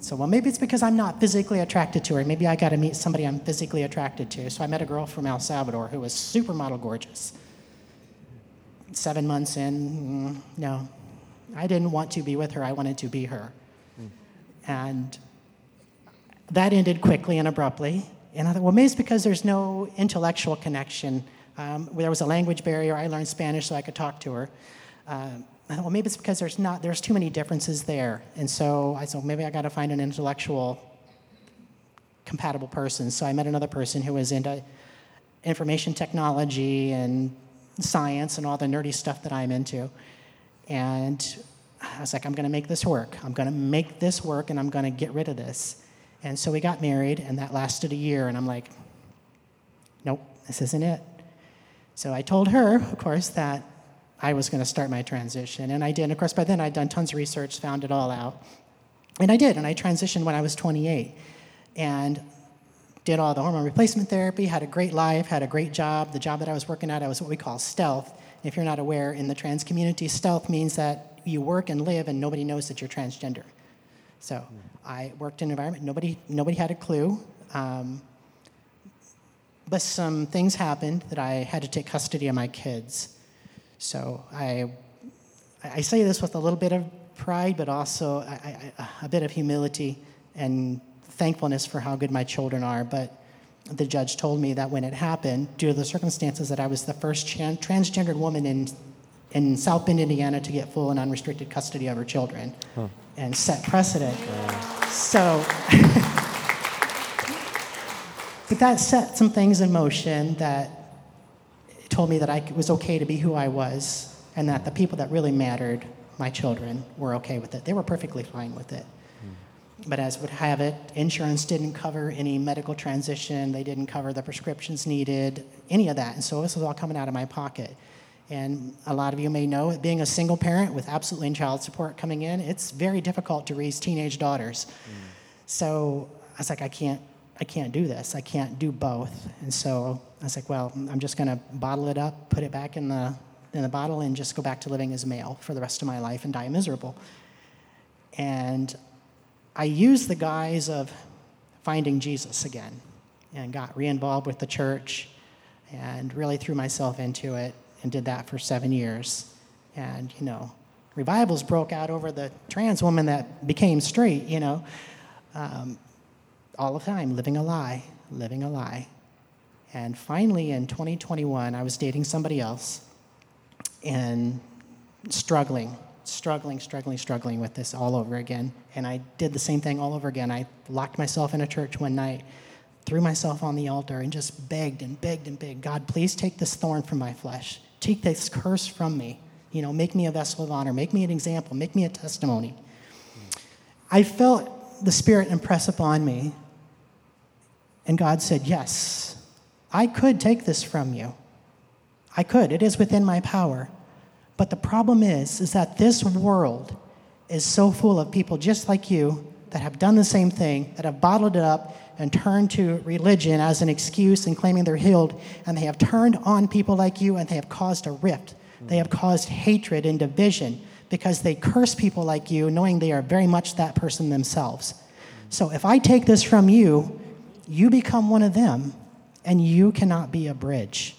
So, well, maybe it's because I'm not physically attracted to her. Maybe I got to meet somebody I'm physically attracted to. So I met a girl from El Salvador who was supermodel gorgeous. Seven months in, mm, no, I didn't want to be with her. I wanted to be her. Mm. And that ended quickly and abruptly. And I thought, well, maybe it's because there's no intellectual connection. Um, there was a language barrier. I learned Spanish so I could talk to her. Uh, well, maybe it's because there's not there's too many differences there, and so I said maybe I got to find an intellectual compatible person. So I met another person who was into information technology and science and all the nerdy stuff that I'm into, and I was like, I'm going to make this work. I'm going to make this work, and I'm going to get rid of this. And so we got married, and that lasted a year, and I'm like, nope, this isn't it. So I told her, of course, that I was going to start my transition. And I did. And of course, by then I'd done tons of research, found it all out. And I did. And I transitioned when I was 28 and did all the hormone replacement therapy, had a great life, had a great job. The job that I was working at, I was what we call stealth. If you're not aware, in the trans community, stealth means that you work and live and nobody knows that you're transgender. So I worked in an environment, nobody, nobody had a clue. Um, but some things happened that I had to take custody of my kids. So I, I say this with a little bit of pride, but also I, I, a bit of humility and thankfulness for how good my children are. But the judge told me that when it happened, due to the circumstances, that I was the first transgendered woman in, in South Bend, Indiana, to get full and unrestricted custody of her children huh. and set precedent. So, [laughs] but that set some things in motion that told me that I was okay to be who I was and that the people that really mattered, my children, were okay with it. They were perfectly fine with it. Mm. But as would have it, insurance didn't cover any medical transition, they didn't cover the prescriptions needed, any of that. And so this was all coming out of my pocket. And a lot of you may know, being a single parent with absolutely no child support coming in, it's very difficult to raise teenage daughters. Mm. So I was like, I can't I can't do this. I can't do both. And so I was like, well, I'm just going to bottle it up, put it back in the, in the bottle, and just go back to living as male for the rest of my life and die miserable. And I used the guise of finding Jesus again and got re involved with the church and really threw myself into it and did that for seven years. And, you know, revivals broke out over the trans woman that became straight, you know. Um, all the time, living a lie, living a lie. And finally, in 2021, I was dating somebody else and struggling, struggling, struggling, struggling with this all over again. And I did the same thing all over again. I locked myself in a church one night, threw myself on the altar, and just begged and begged and begged God, please take this thorn from my flesh. Take this curse from me. You know, make me a vessel of honor. Make me an example. Make me a testimony. I felt the Spirit impress upon me and God said, Yes, I could take this from you. I could. It is within my power. But the problem is, is that this world is so full of people just like you that have done the same thing, that have bottled it up and turned to religion as an excuse and claiming they're healed, and they have turned on people like you and they have caused a rift. They have caused hatred and division because they curse people like you, knowing they are very much that person themselves. So if I take this from you, you become one of them, and you cannot be a bridge.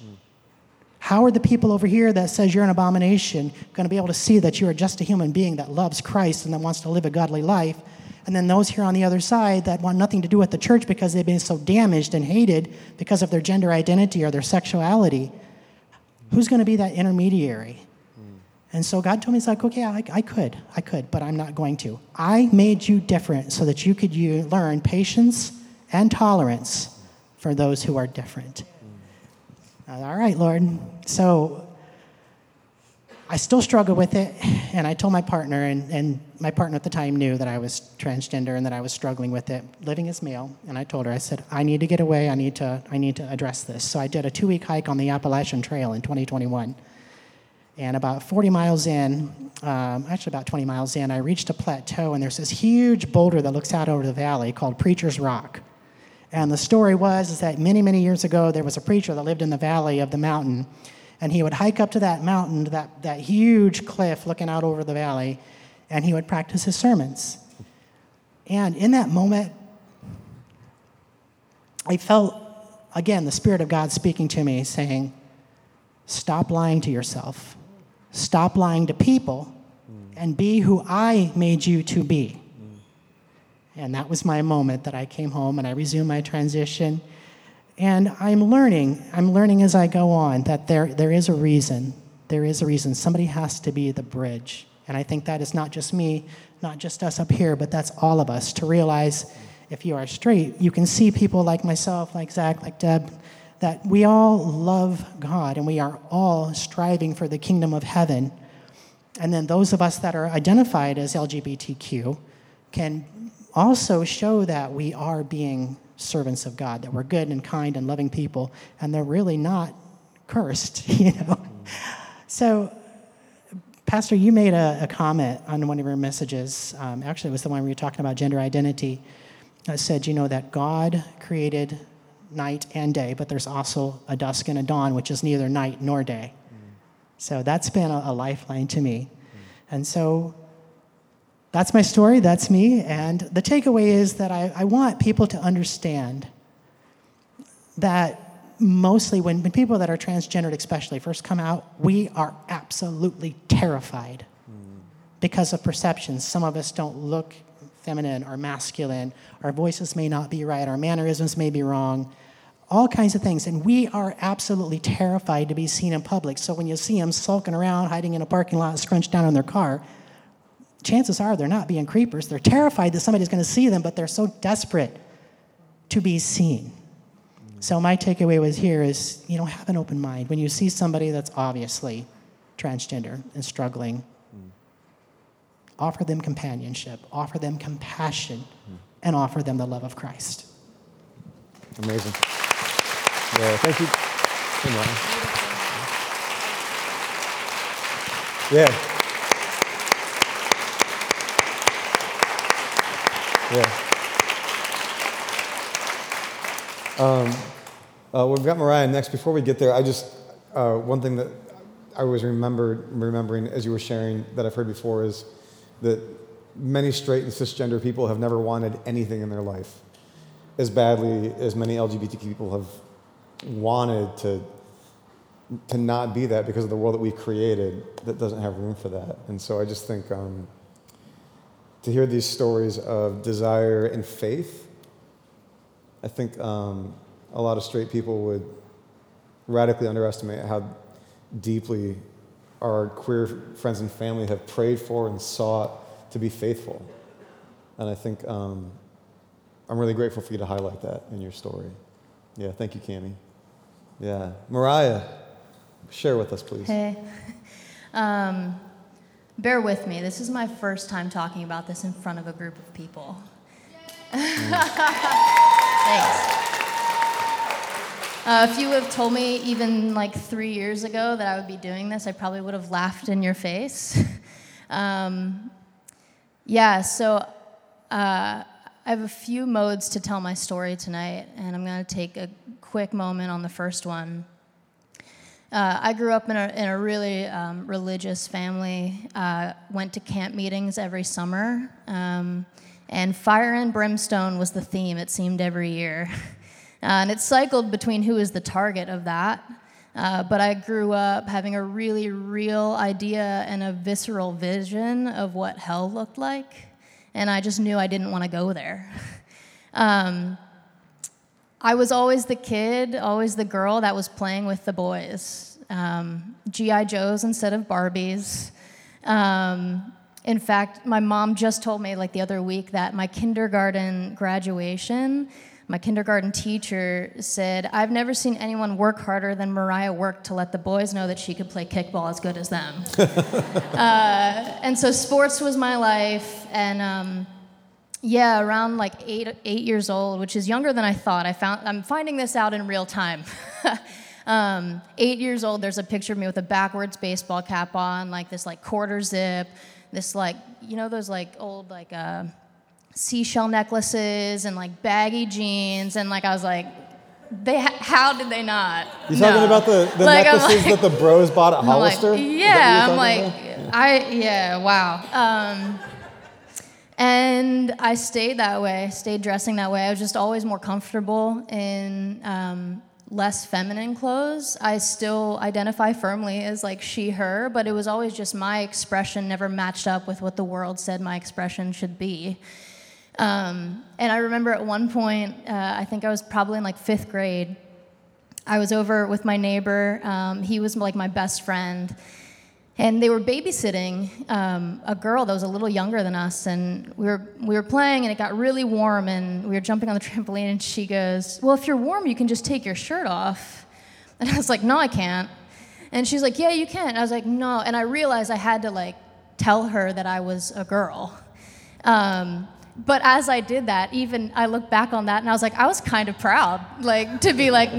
How are the people over here that says you're an abomination going to be able to see that you are just a human being that loves Christ and that wants to live a godly life? And then those here on the other side that want nothing to do with the church because they've been so damaged and hated because of their gender identity or their sexuality. Who's going to be that intermediary? And so God told me, He's like, okay, I, I could, I could, but I'm not going to. I made you different so that you could you learn patience and tolerance for those who are different. All right, Lord. So I still struggle with it, and I told my partner, and, and my partner at the time knew that I was transgender and that I was struggling with it, living as male. And I told her, I said, I need to get away. I need to, I need to address this. So I did a two-week hike on the Appalachian Trail in 2021. And about 40 miles in, um, actually about 20 miles in, I reached a plateau, and there's this huge boulder that looks out over the valley called Preacher's Rock. And the story was is that many, many years ago, there was a preacher that lived in the valley of the mountain, and he would hike up to that mountain, that, that huge cliff looking out over the valley, and he would practice his sermons. And in that moment, I felt, again, the Spirit of God speaking to me, saying, Stop lying to yourself. Stop lying to people and be who I made you to be. And that was my moment that I came home and I resumed my transition. And I'm learning, I'm learning as I go on that there, there is a reason. There is a reason. Somebody has to be the bridge. And I think that is not just me, not just us up here, but that's all of us to realize if you are straight, you can see people like myself, like Zach, like Deb, that we all love God and we are all striving for the kingdom of heaven. And then those of us that are identified as LGBTQ can also show that we are being servants of God, that we're good and kind and loving people, and they're really not cursed, [laughs] you know. So, Pastor, you made a, a comment on one of your messages. Um, actually, it was the one where you were talking about gender identity. That said, you know, that God created night and day, but there's also a dusk and a dawn, which is neither night nor day. Mm. So that's been a, a lifeline to me. Mm. And so that's my story, that's me. And the takeaway is that I, I want people to understand that mostly when, when people that are transgendered, especially, first come out, we are absolutely terrified mm. because of perceptions. Some of us don't look feminine or masculine. Our voices may not be right. Our mannerisms may be wrong all kinds of things. And we are absolutely terrified to be seen in public. So when you see them sulking around, hiding in a parking lot, scrunched down in their car, chances are they're not being creepers. They're terrified that somebody's going to see them, but they're so desperate to be seen. So my takeaway was here is, you know, have an open mind. When you see somebody that's obviously transgender and struggling, offer them companionship, offer them compassion, and offer them the love of Christ. Amazing. Yeah, thank you. Yeah. Yeah. Um, uh, we've got Mariah next. Before we get there, I just uh, one thing that I was remembered remembering as you were sharing that I've heard before is that many straight and cisgender people have never wanted anything in their life as badly as many LGBTQ people have wanted to to not be that because of the world that we've created that doesn't have room for that. And so I just think um, to hear these stories of desire and faith, I think um, a lot of straight people would radically underestimate how deeply our queer friends and family have prayed for and sought to be faithful. And I think um, I'm really grateful for you to highlight that in your story. Yeah, thank you, Cami. Yeah. Mariah, share with us, please. Hey. [laughs] Um, bear with me. This is my first time talking about this in front of a group of people. [laughs] Thanks. Uh, if you have told me even like three years ago that I would be doing this, I probably would have laughed in your face. [laughs] um, yeah, so uh, I have a few modes to tell my story tonight, and I'm going to take a quick moment on the first one. Uh, I grew up in a, in a really um, religious family, uh, went to camp meetings every summer, um, and fire and brimstone was the theme, it seemed, every year. [laughs] Uh, and it cycled between who was the target of that. Uh, but I grew up having a really real idea and a visceral vision of what hell looked like, and I just knew I didn't want to go there. [laughs] um, I was always the kid, always the girl that was playing with the boys. Um, G.I. Joes instead of Barbies. Um, in fact, my mom just told me like the other week that my kindergarten graduation, my kindergarten teacher said, I've never seen anyone work harder than Mariah worked to let the boys know that she could play kickball as good as them. [laughs] uh, and so sports was my life. And um, yeah, around like eight, eight years old, which is younger than I thought. I found, I'm finding this out in real time. [laughs] um, eight years old, there's a picture of me with a backwards baseball cap on, like this like quarter zip, this like, you know, those like old like uh, seashell necklaces and like baggy jeans. And like, I was like, they ha- how did they not? You talking know? about the, the Like, necklaces like- that the bros bought at I'm like, Hollister? Is that what yeah, I'm like, about? I yeah, wow. Um, and I stayed that way, stayed dressing that way. I was just always more comfortable in um, less feminine clothes. I still identify firmly as like she, her, but it was always just my expression never matched up with what the world said my expression should be. Um, and I remember at one point, uh, I think I was probably in like fifth grade. I was over with my neighbor. Um, he was like my best friend. And they were babysitting um, a girl that was a little younger than us. And we were, we were playing, and it got really warm. And we were jumping on the [laughs] trampoline. And she goes, Well, if you're warm, you can just take your shirt off. [laughs] And I was like, No, I can't. And she's like, Yeah, you can. And I was like, No. And I realized I had to like tell her that I was a girl. Um, but as I did that, even I look back on that and I was like, I was kind of proud, like to be like,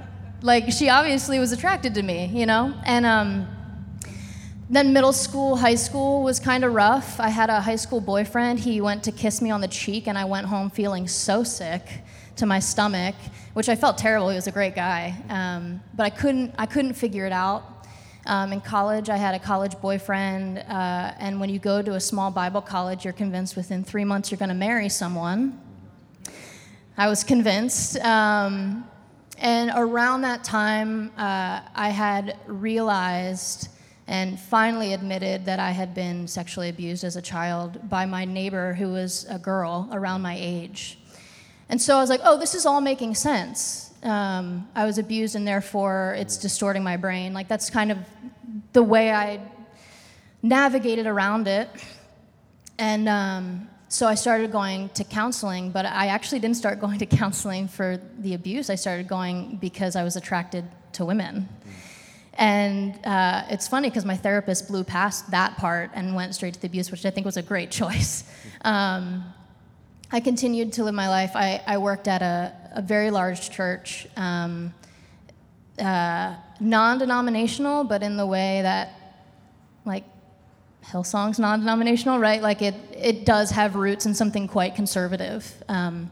[laughs] like she obviously was attracted to me, you know. And um, then middle school, high school was kind of rough. I had a high school boyfriend. He went to kiss me on the cheek, and I went home feeling so sick to my stomach, which I felt terrible. He was a great guy, um, but I couldn't, I couldn't figure it out. Um, in college, I had a college boyfriend, uh, and when you go to a small Bible college, you're convinced within three months you're going to marry someone. I was convinced. Um, and around that time, uh, I had realized and finally admitted that I had been sexually abused as a child by my neighbor who was a girl around my age. And so I was like, oh, this is all making sense. Um, I was abused, and therefore it's distorting my brain. Like, that's kind of the way I navigated around it. And um, so I started going to counseling, but I actually didn't start going to counseling for the abuse. I started going because I was attracted to women. And uh, it's funny because my therapist blew past that part and went straight to the abuse, which I think was a great [laughs] choice. Um, I continued to live my life. I, I worked at a, a very large church, um, uh, non denominational, but in the way that, like, Hillsong's non denominational, right? Like, it, it does have roots in something quite conservative. Um,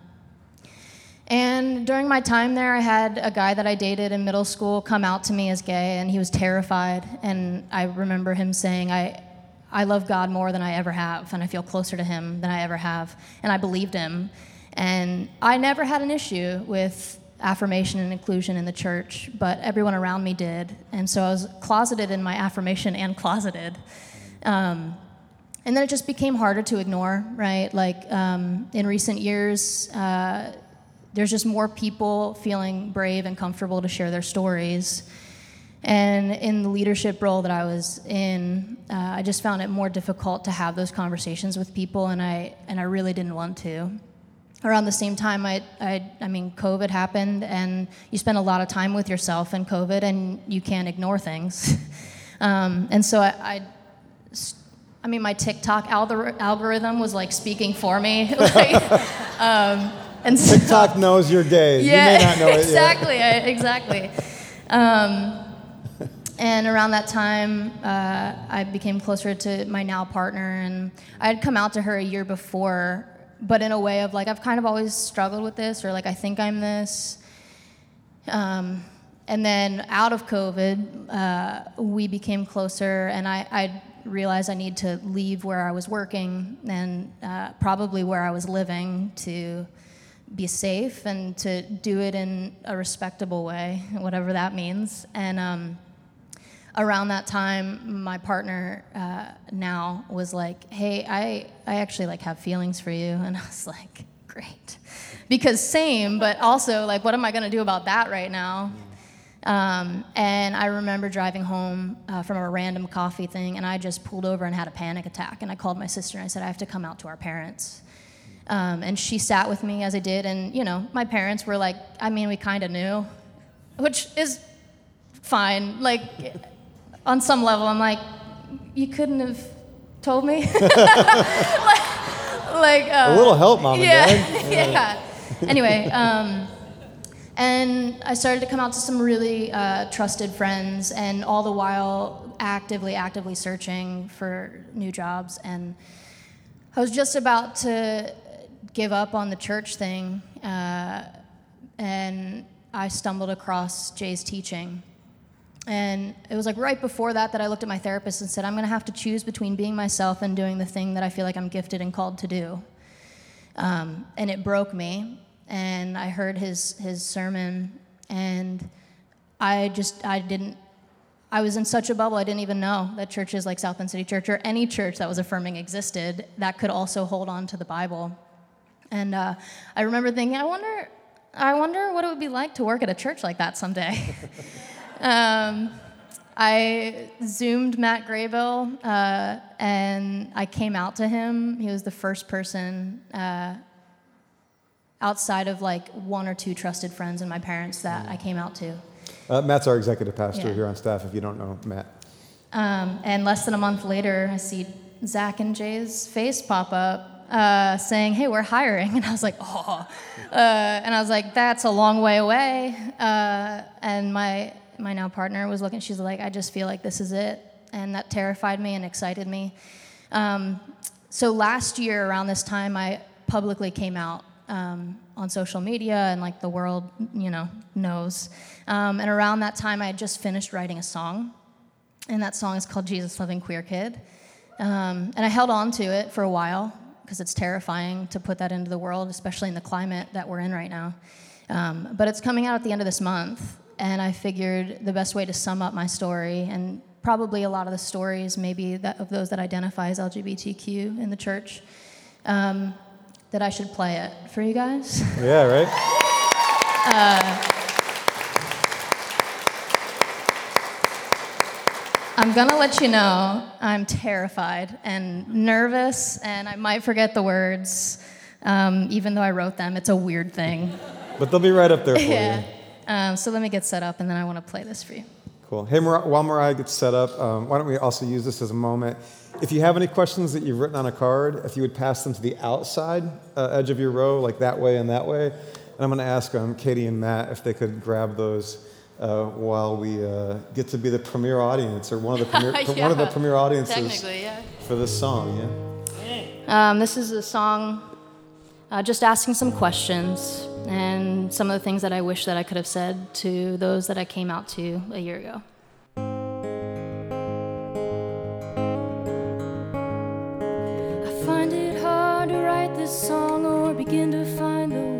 and during my time there, I had a guy that I dated in middle school come out to me as gay, and he was terrified. And I remember him saying, I, I love God more than I ever have, and I feel closer to Him than I ever have. And I believed him. And I never had an issue with affirmation and inclusion in the church, but everyone around me did. And so I was closeted in my affirmation and closeted. Um, and then it just became harder to ignore, right? Like um, in recent years, uh, there's just more people feeling brave and comfortable to share their stories. And in the leadership role that I was in, uh, I just found it more difficult to have those conversations with people, and I and I really didn't want to. Around the same time, I, I, I mean, COVID happened, and you spend a lot of time with yourself in COVID, and you can't ignore things. [laughs] um, and so I, I, I mean, my TikTok algor- algorithm was like speaking for me. [laughs] like, um, and so, TikTok knows you're gay. yeah, you may not know it [laughs] exactly, I, exactly. Um, and around that time, uh, I became closer to my now partner, and I had come out to her a year before, but in a way of like I've kind of always struggled with this, or like I think I'm this. Um, and then out of COVID, uh, we became closer, and I, I, realized I need to leave where I was working and uh, probably where I was living to be safe and to do it in a respectable way, whatever that means. And um, around that time, my partner uh, now was like, "Hey, I I actually like have feelings for you," and [laughs] I was like, "Great," because same, but also like, what am I gonna do about that right now? Um, and I remember driving home uh, from a random coffee thing, and I just pulled over and had a panic attack. And I called my sister and I said, I have to come out to our parents. Um, and she sat with me as I did. And, you know, my parents were like, I mean, we kind of knew, which is fine. Like, [laughs] on some level, I'm like, you couldn't have told me? [laughs] like, like uh, a little help, mom yeah, and dad. [laughs] yeah. yeah. Anyway, um, and I started to come out to some really uh, trusted friends, and all the while actively, actively searching for new jobs. And I was just about to give up on the church thing, uh, and I stumbled across Jay's teaching. And it was like right before that that I looked at my therapist and said, I'm going to have to choose between being myself and doing the thing that I feel like I'm gifted and called to do. Um, and it broke me and I heard his his sermon, and I just I didn't. I was in such a bubble, I didn't even know that churches like South Bend City Church or any church that was affirming existed that could also hold on to the Bible. And uh, I remember thinking, I wonder, I wonder what it would be like to work at a church like that someday. [laughs] um, I zoomed Matt Graybill uh, and I came out to him. He was the first person uh, outside of like one or two trusted friends and my parents that I came out to. Uh, Matt's our executive pastor Yeah. here on staff, if you don't know Matt. Um, and less than a month later, I see Zach and Jay's face pop up uh, saying, Hey, we're hiring. [laughs] And I was like, Oh. Uh, and I was like, That's a long way away. Uh, and my, my now partner was looking, she's like, I just feel like this is it. And that terrified me and excited me. Um, so last year, around this time, I publicly came out um, on social media and like the world, you know, knows. Um, and around that time, I had just finished writing a song and that song is called Jesus Loving Queer Kid. Um, and I held on to it for a while because it's terrifying to put that into the world, especially in the climate that we're in right now. Um, but it's coming out at the end of this month, and I figured the best way to sum up my story, and probably a lot of the stories, maybe that, of those that identify as LGBTQ in the church, um, that I should play it for you guys. Yeah, right? [laughs] Uh, I'm gonna let you know I'm terrified and nervous, and I might forget the words, um, even though I wrote them. It's a weird thing. [laughs] But they'll be right up there for yeah. you. Um, so let me get set up, and then I want to play this for you. Cool. Hey, Mar- while Mariah gets set up, um, why don't we also use this as a moment? If you have any questions that you've written on a card, if you would pass them to the outside uh, edge of your row, like that way and that way. And I'm going to ask um, Katie and Matt if they could grab those uh, while we uh, get to be the premier audience or one of the premier, [laughs] one of the premier audiences yeah. for this song. Yeah. Um, this is a song uh, just asking some questions and some of the things that I wish that I could have said to those that I came out to a year ago. I find it hard to write this song or begin to find the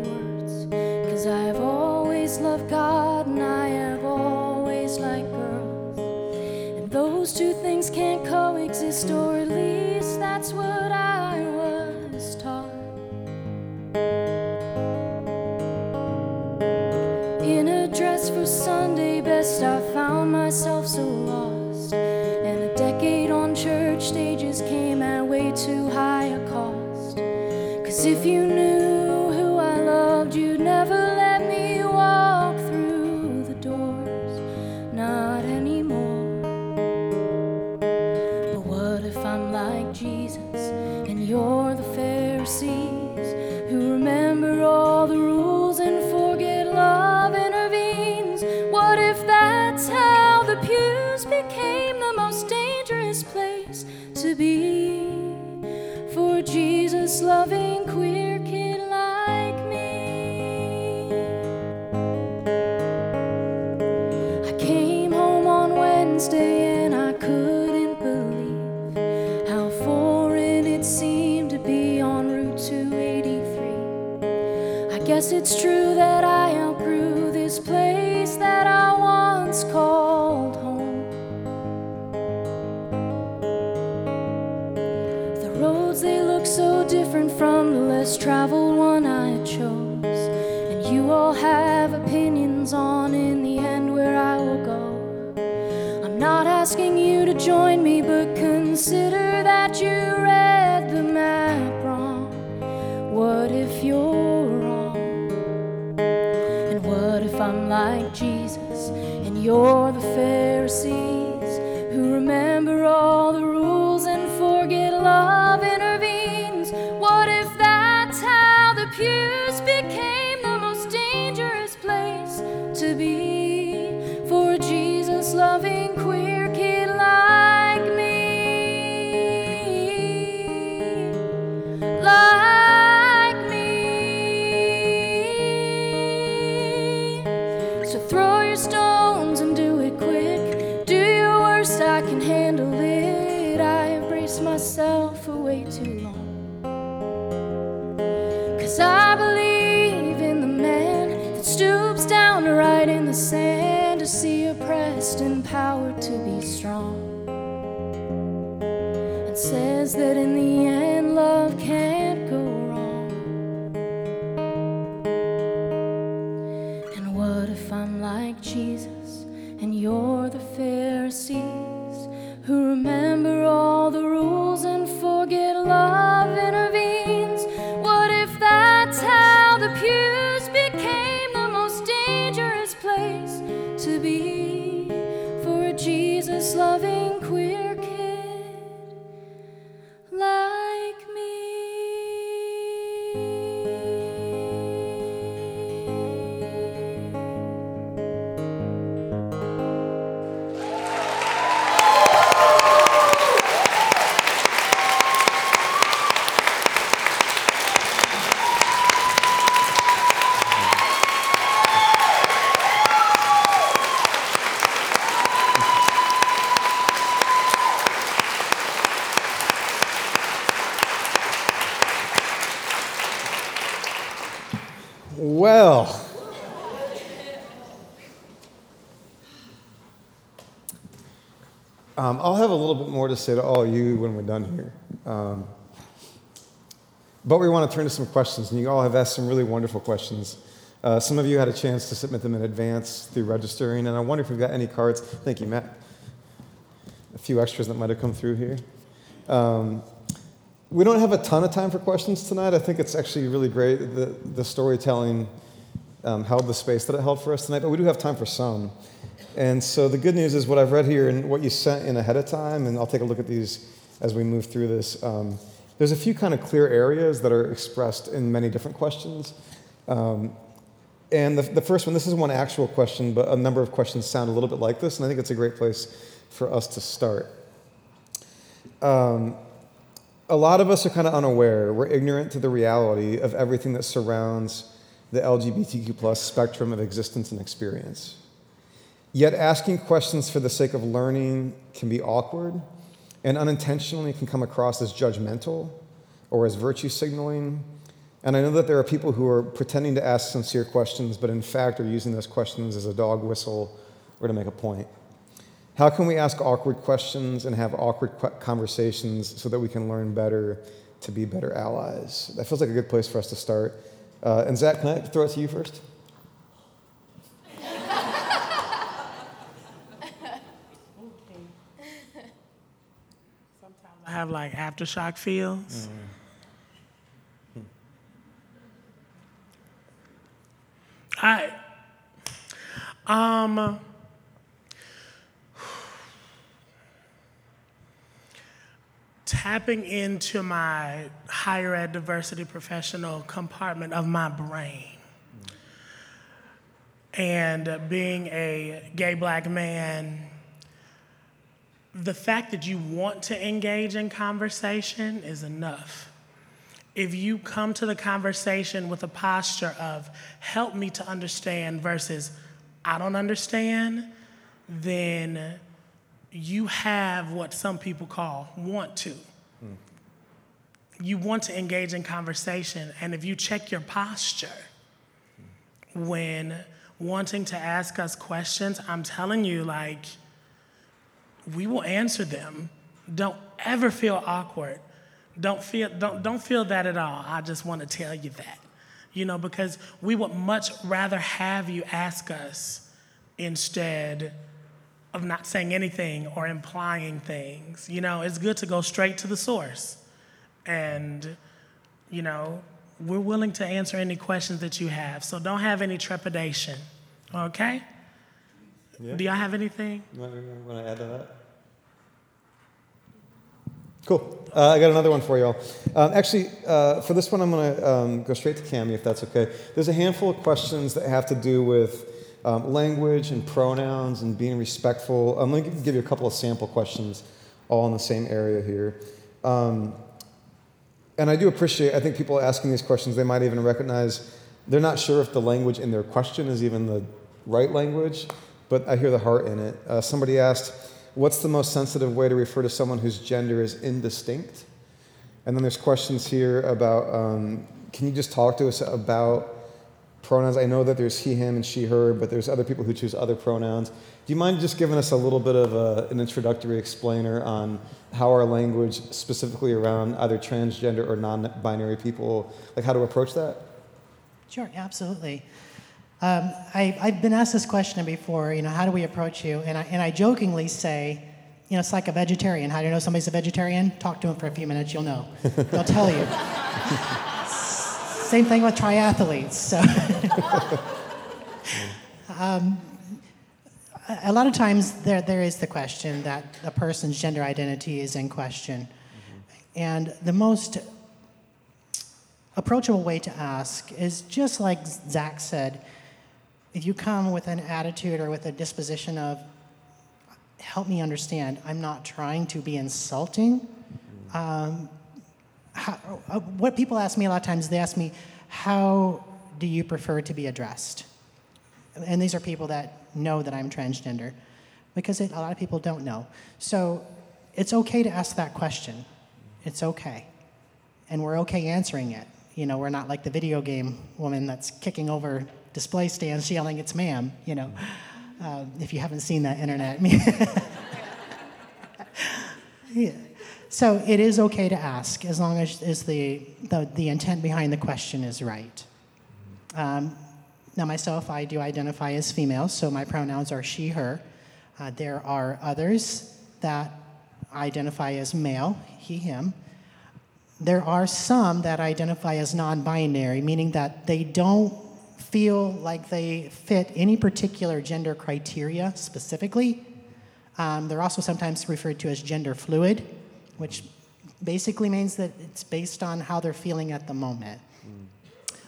to be for a Jesus loving queer kid um, I'll have a little bit more to say to all of you when we're done here. Um, but we want to turn to some questions, and you all have asked some really wonderful questions. Uh, some of you had a chance to submit them in advance through registering, and I wonder if we've got any cards. Thank you, Matt. A few extras that might have come through here. Um, we don't have a ton of time for questions tonight. I think it's actually really great. The, the storytelling um, held the space that it held for us tonight, but we do have time for some. And so the good news is what I've read here and what you sent in ahead of time, and I'll take a look at these as we move through this. Um, there's a few kind of clear areas that are expressed in many different questions. Um, and the, the first one, this is one actual question, but a number of questions sound a little bit like this, and I think it's a great place for us to start. Um, a lot of us are kind of unaware. We're ignorant to the reality of everything that surrounds the LGBTQ plus spectrum of existence and experience. Yet asking questions for the sake of learning can be awkward and unintentionally can come across as judgmental or as virtue signaling. And I know that there are people who are pretending to ask sincere questions, but in fact are using those questions as a dog whistle or to make a point. How can we ask awkward questions and have awkward conversations so that we can learn better to be better allies? That feels like a good place for us to start. Uh, and Zach, can I throw it to you first? Have like aftershock feels. I um tapping into my higher ed diversity professional compartment of my brain and being a gay black man the fact that you want to engage in conversation is enough. If you come to the conversation with a posture of help me to understand versus I don't understand, then you have what some people call want to. you want to engage in conversation. And if you check your posture when wanting to ask us questions, I'm telling you, like, we will answer them. Don't ever feel awkward. Don't feel, don't, don't feel that at all. I just want to tell you that. You know, because we would much rather have you ask us instead of not saying anything or implying things. You know, it's good to go straight to the source. And, you know, we're willing to answer any questions that you have. So don't have any trepidation. Okay? Yeah. Do y'all have anything? Want to add to that? Cool. Uh, I got another one for y'all. Um, actually, uh, for this one, I'm going to um, go straight to Cami, if that's okay. There's a handful of questions that have to do with um, language and pronouns and being respectful. I'm going to give you a couple of sample questions, all in the same area here. Um, and I do appreciate, I think people asking these questions, they might even recognize they're not sure if the language in their question is even the right language, but I hear the heart in it. Uh, somebody asked, What's the most sensitive way to refer to someone whose gender is indistinct? And then there's questions here about um, can you just talk to us about pronouns? I know that there's he, him, and she, her, but there's other people who choose other pronouns. Do you mind just giving us a little bit of a, an introductory explainer on how our language, specifically around either transgender or non binary people, like how to approach that? Sure, absolutely. Um, I, have been asked this question before, you know, how do we approach you? And I, and I jokingly say, you know, it's like a vegetarian. How do you know somebody's a vegetarian? Talk to them for a few minutes, you'll know. [laughs] They'll tell you. Same thing with triathletes. So. [laughs] um, a lot of times there, there is the question that a person's gender identity is in question. Mm-hmm. And the most approachable way to ask is just like Zach said if you come with an attitude or with a disposition of, help me understand, I'm not trying to be insulting. Um, how, uh, what people ask me a lot of times, they ask me, how do you prefer to be addressed? And these are people that know that I'm transgender because it, a lot of people don't know. So it's okay to ask that question. It's okay. And we're okay answering it. You know, we're not like the video game woman that's kicking over display stands yelling, It's ma'am, you know, uh, if you haven't seen that internet. [laughs] yeah. So it is okay to ask as long as, as the, the, the intent behind the question is right. Um, now, myself, I do identify as female, so my pronouns are she, her. Uh, there are others that identify as male, he, him. There are some that identify as non binary, meaning that they don't feel like they fit any particular gender criteria specifically. Um, they're also sometimes referred to as gender fluid, which basically means that it's based on how they're feeling at the moment.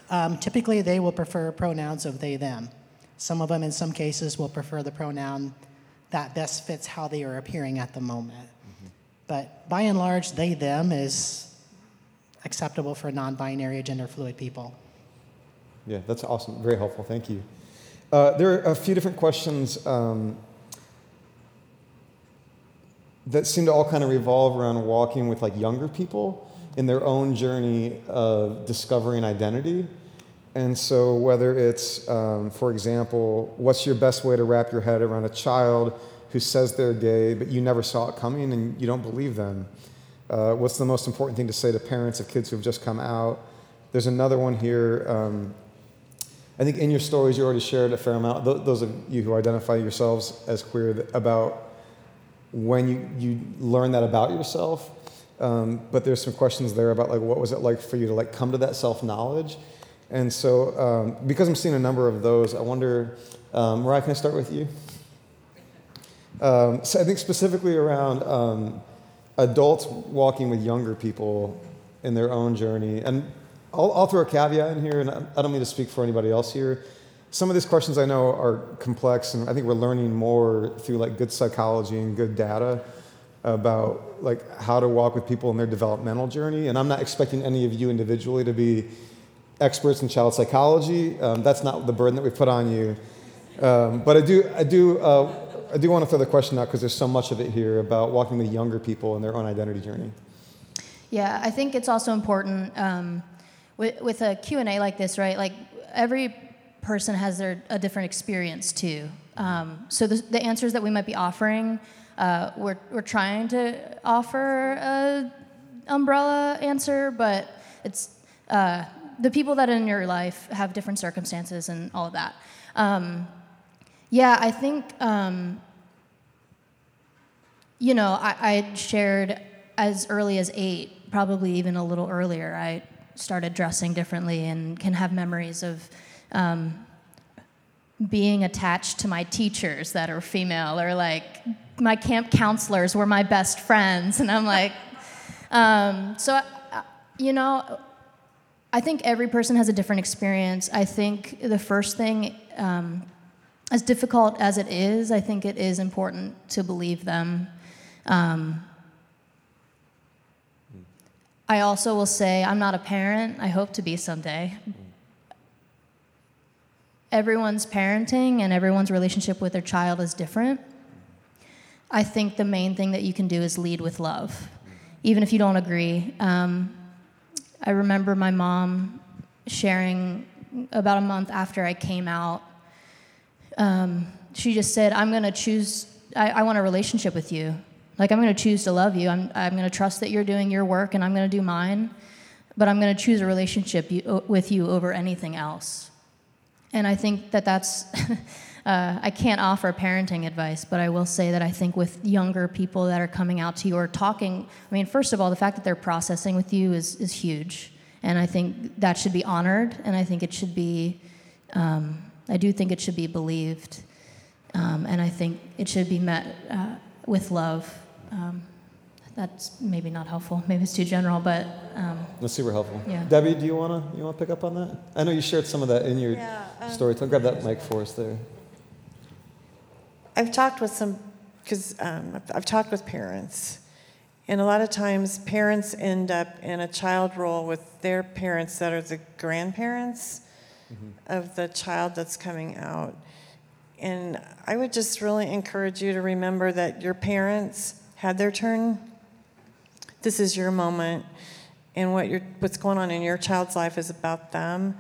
Um, typically, they will prefer pronouns of they, them. Some of them, in some cases, will prefer the pronoun that best fits how they are appearing at the moment. Mm-hmm. But by and large, they, them is acceptable for non binary gender fluid people. Yeah, that's awesome. Very helpful. Thank you. Uh, there are a few different questions um, that seem to all kind of revolve around walking with like younger people in their own journey of discovering identity. And so, whether it's, um, for example, what's your best way to wrap your head around a child who says they're gay, but you never saw it coming and you don't believe them? Uh, what's the most important thing to say to parents of kids who have just come out? There's another one here. Um, I think in your stories you already shared a fair amount. Those of you who identify yourselves as queer about when you, you learn that about yourself. Um, but there's some questions there about like what was it like for you to like come to that self knowledge. And so um, because I'm seeing a number of those, I wonder, um, Mariah, can I start with you? Um, so I think specifically around um, adults walking with younger people in their own journey, and I'll, I'll throw a caveat in here, and I don't mean to speak for anybody else here. Some of these questions I know are complex, and I think we're learning more through like good psychology and good data about like how to walk with people in their developmental journey. And I'm not expecting any of you individually to be experts in child psychology. Um, that's not the burden that we put on you. Um, but I do, I do, uh, I do want to throw the question out because there's so much of it here about walking with younger people in their own identity journey. Yeah, I think it's also important um, with, with a Q&A like this, right? Like every person has their, a different experience too. Um, so the, the answers that we might be offering, uh, we're, we're trying to offer a umbrella answer, but it's uh, the people that in your life have different circumstances and all of that. Um, yeah, I think, um, you know, I, I shared as early as eight, probably even a little earlier. I started dressing differently and can have memories of um, being attached to my teachers that are female or like my camp counselors were my best friends. And i'm like [laughs] um, so uh, you know i think every person has a different experience. I think the first thing um, as difficult as it is i think it is important to believe them. Um, i also will say i'm not a parent i hope to be someday everyone's parenting and everyone's relationship with their child is different. I think the main thing that you can do is lead with love, even if you don't agree. Um, I remember my mom sharing about a month after I came out. Um, she just said, I'm going to choose, I, I, want a relationship with you. Like, I'm going to choose to love you. I'm, I'm going to trust that you're doing your work and I'm going to do mine, but I'm going to choose a relationship you, with you over anything else. And I think that that's, [laughs] uh, I can't offer parenting advice, but I will say that I think with younger people that are coming out to you or talking, I mean, first of all, the fact that they're processing with you is, is huge. And I think that should be honored, and I think it should be, um, I do think it should be believed. Um, and I think it should be met uh, with love. Um, that's maybe not helpful. Maybe it's too general, but um, that's super helpful. Yeah. Debbie, do you wanna you wanna pick up on that? I know you shared some of that in your Yeah, um, story. So grab that mic for us there. I've talked with some, because um, I've, I've talked with parents, and a lot of times parents end up in a child role with their parents that are the grandparents of the child that's coming out. And I would just really encourage you to remember that your parents had their turn. This is your moment, and what you're, what's going on in your child's life is about them.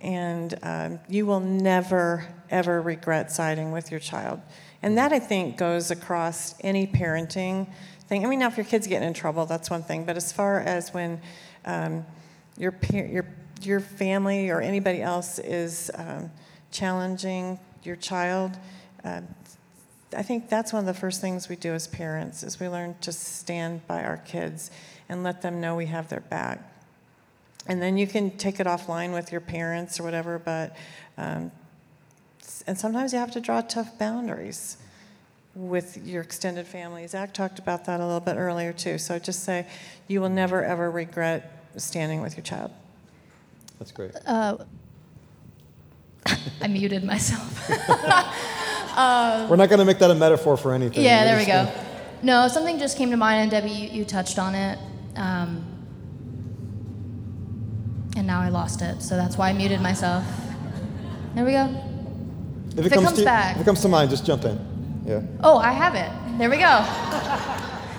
And um, you will never, ever regret siding with your child. And that, I think, goes across any parenting thing. I mean, now if your kid's getting in trouble, that's one thing. But as far as when um, your, your, your family or anybody else is um, challenging your child, uh, I think that's one of the first things we do as parents is we learn to stand by our kids and let them know we have their back. And then you can take it offline with your parents or whatever, but um, and sometimes you have to draw tough boundaries with your extended family. Zach talked about that a little bit earlier too. So just say you will never ever regret standing with your child. That's great. uh, [coughs] I muted myself. [laughs] We're not gonna make that a metaphor for anything. Yeah, there we go. No, something just came to mind, and Debbie, you, you touched on it. Um, and now I lost it, so that's why I muted myself. There we go. If If it, it comes comes to, back. if it comes to mind, just jump in. Yeah. Oh, I have it. There we go.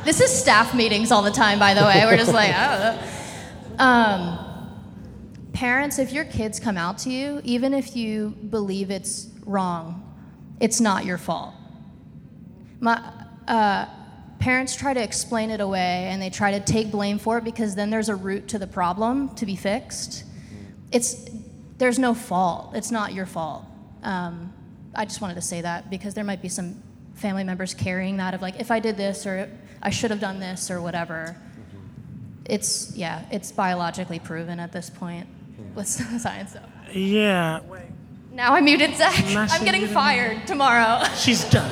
this is staff meetings all the time, by the way. We're just like, I don't know. Um, parents, if your kids come out to you, even if you believe it's wrong, it's not your fault. My uh, parents try to explain it away and they try to take blame for it because then there's a root to the problem to be fixed. It's there's no fault. It's not your fault. Um, I just wanted to say that because there might be some family members carrying that of like, if I did this or I should have done this or whatever. It's yeah, it's biologically proven at this point with science. So. Yeah. Now I muted Zach. Now I'm getting fired tomorrow. She's done.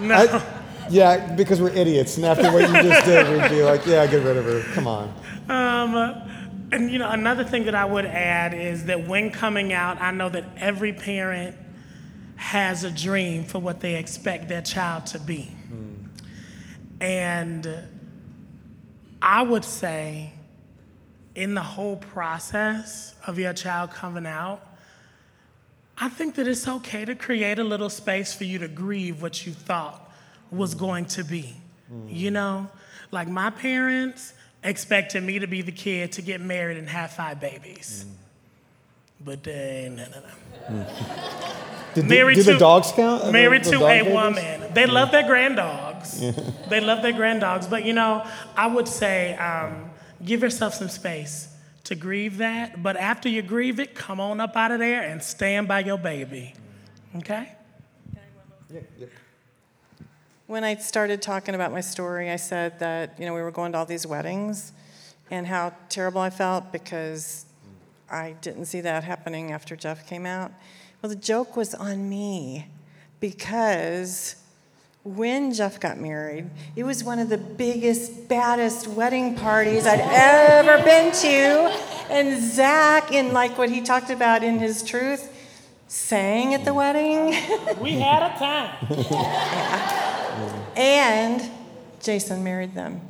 No. [laughs] I, yeah, because we're idiots, and after what you just did, we'd be like, yeah, get rid of her. Come on. Um, and you know, another thing that I would add is that when coming out, I know that every parent has a dream for what they expect their child to be. And I would say, in the whole process of your child coming out, I think that it's okay to create a little space for you to grieve what you thought was going to be. You know, like my parents expected me to be the kid to get married and have five babies. But uh, no, no, no. Did, Married do to the dogs count? Married The- the to a babies? woman. They love their grand dogs. [laughs] they love their grand dogs. But you know, I would say um, give yourself some space to grieve that. But after you grieve it, come on up out of there and stand by your baby. Okay? When I started talking about my story, I said that, you know, we were going to all these weddings and how terrible I felt because I didn't see that happening after Jeff came out. Well, the joke was on me because when Jeff got married, it was one of the biggest, baddest wedding parties I'd ever been to. And Zach, in like what he talked about in his truth, sang at the wedding. [laughs] We had a time. [laughs] And Jason married them.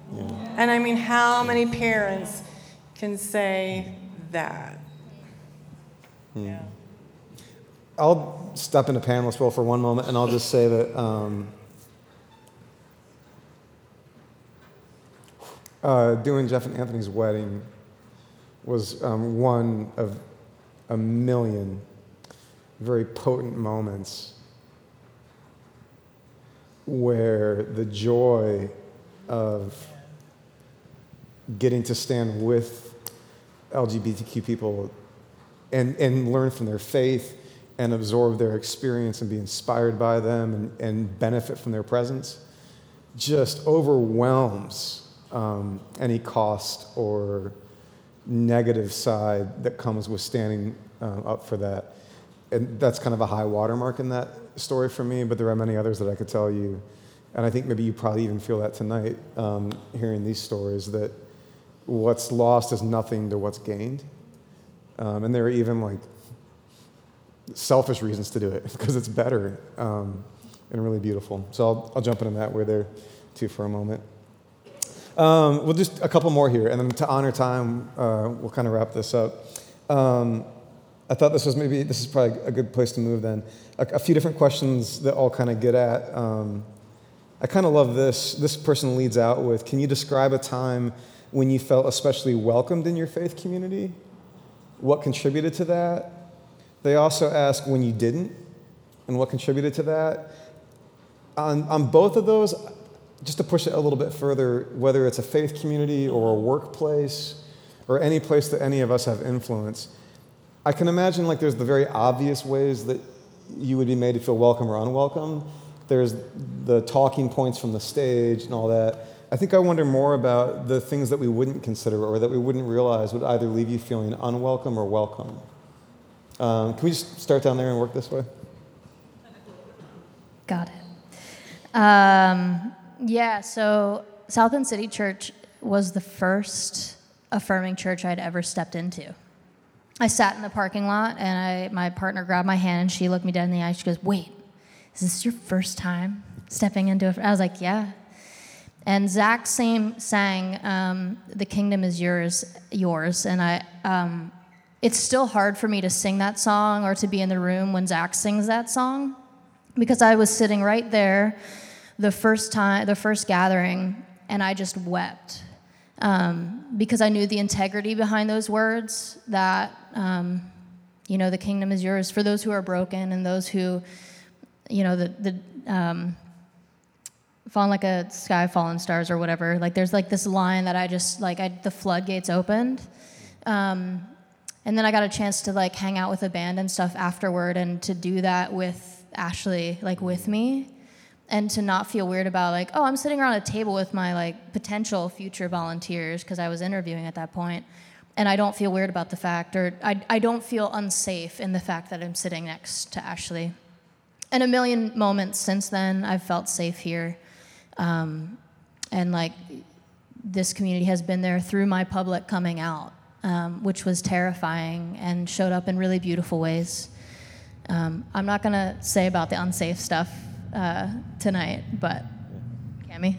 And I mean, how many parents can say that? Yeah. I'll step into panelist role for one moment, and I'll just say that um, uh, doing Jeff and Anthony's wedding was um, one of a million very potent moments where the joy of getting to stand with LGBTQ people and, and learn from their faith and absorb their experience and be inspired by them and, and benefit from their presence just overwhelms um, any cost or negative side that comes with standing uh, up for that. And that's kind of a high watermark in that story for me, but there are many others that I could tell you. And I think maybe you probably even feel that tonight, um, hearing these stories, that what's lost is nothing to what's gained. Um, and there are even like selfish reasons to do it [laughs] because it's better um, and really beautiful. So I'll, I'll jump into that way there too for a moment. Um, we'll just a couple more here, and then to honor time, uh, we'll kind of wrap this up. Um, I thought this was maybe this is probably a good place to move then. A, a few different questions that all kind of get at. Um, I kind of love this. This person leads out with, "Can you describe a time when you felt especially welcomed in your faith community? What contributed to that?" They also ask when you didn't, and what contributed to that. On, on both of those, just to push it a little bit further, whether it's a faith community or a workplace or any place that any of us have influence, I can imagine like there's the very obvious ways that you would be made to feel welcome or unwelcome. There's the talking points from the stage and all that. I think I wonder more about the things that we wouldn't consider or that we wouldn't realize would either leave you feeling unwelcome or welcome. Um, can we just start down there and work this way? Got it. Um, yeah, so South Bend City Church was the first affirming church I'd ever stepped into. I sat in the parking lot and I, my partner grabbed my hand and she looked me dead in the eye. She goes, Wait, is this your first time stepping into it? I was like, Yeah. And Zach same sang, um, "The kingdom is yours, yours," and I. Um, it's still hard for me to sing that song or to be in the room when Zach sings that song because I was sitting right there the first time, the first gathering, and I just wept um, because I knew the integrity behind those words that, um, you know, the kingdom is yours for those who are broken and those who, you know, the, the, um, fallen like a sky fallen stars or whatever. Like there's like this line that i just like I, the floodgates opened um, and then i got a chance to like hang out with a band and stuff afterward and to do that with ashley like with me and to not feel weird about like oh i'm sitting around a table with my like potential future volunteers because i was interviewing at that point and i don't feel weird about the fact or I, I don't feel unsafe in the fact that i'm sitting next to ashley and a million moments since then i've felt safe here um, and like this community has been there through my public coming out, um, which was terrifying and showed up in really beautiful ways. Um, I'm not gonna say about the unsafe stuff uh, tonight, but Cami.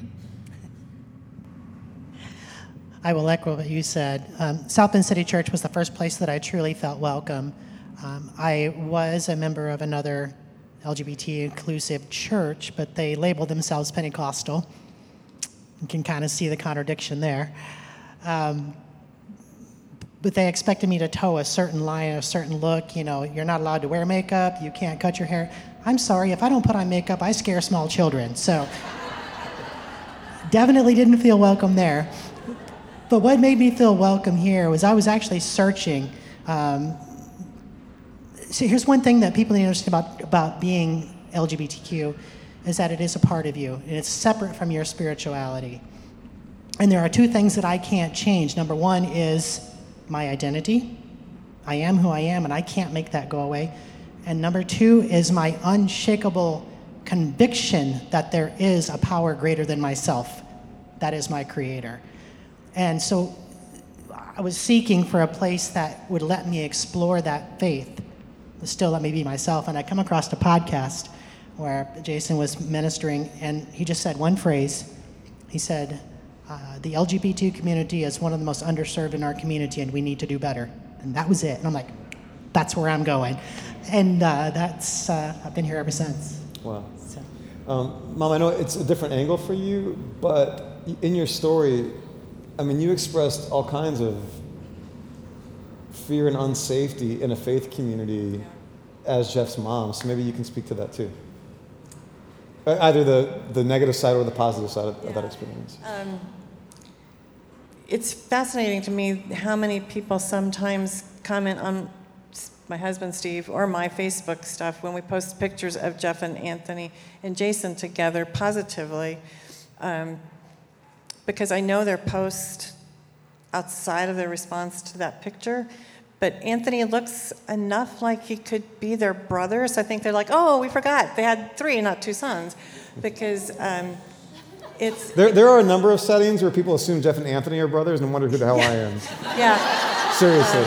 I will echo what you said. Um, South Bend City Church was the first place that I truly felt welcome. Um, I was a member of another LGBT inclusive church, but they labeled themselves Pentecostal. You can kind of see the contradiction there. Um, but they expected me to toe a certain line, a certain look. You know, you're not allowed to wear makeup, you can't cut your hair. I'm sorry, if I don't put on makeup, I scare small children. So definitely didn't feel welcome there. But what made me feel welcome here was I was actually searching. Um, so here's one thing that people need to understand about, about being LGBTQ is that it is a part of you and it's separate from your spirituality. And there are two things that I can't change. Number one is my identity. I am who I am and I can't make that go away. And number two is my unshakable conviction that there is a power greater than myself. That is my creator. And so I was seeking for a place that would let me explore that faith, still let me be myself. And I come across a podcast where Jason was ministering, and he just said one phrase. He said, uh, The LGBT community is one of the most underserved in our community, and we need to do better. And that was it. And I'm like, that's where I'm going. And uh, that's, uh, I've been here ever since. Wow. So. Um, Mom, I know it's a different angle for you, but in your story, I mean, you expressed all kinds of fear and unsafety in a faith community as Jeff's mom. So maybe you can speak to that too. Either the, the negative side or the positive side of, yeah. of that experience. Um, it's fascinating to me how many people sometimes comment on my husband Steve or my Facebook stuff when we post pictures of Jeff and Anthony and Jason together positively. Um, because I know their post outside of their response to that picture. But Anthony looks enough like he could be their brother, so I think they're like, oh, we forgot. They had three, not two sons. Because um, it's. There, there are a number of settings where people assume Jeff and Anthony are brothers and wonder who the hell yeah. I am. Yeah. Seriously.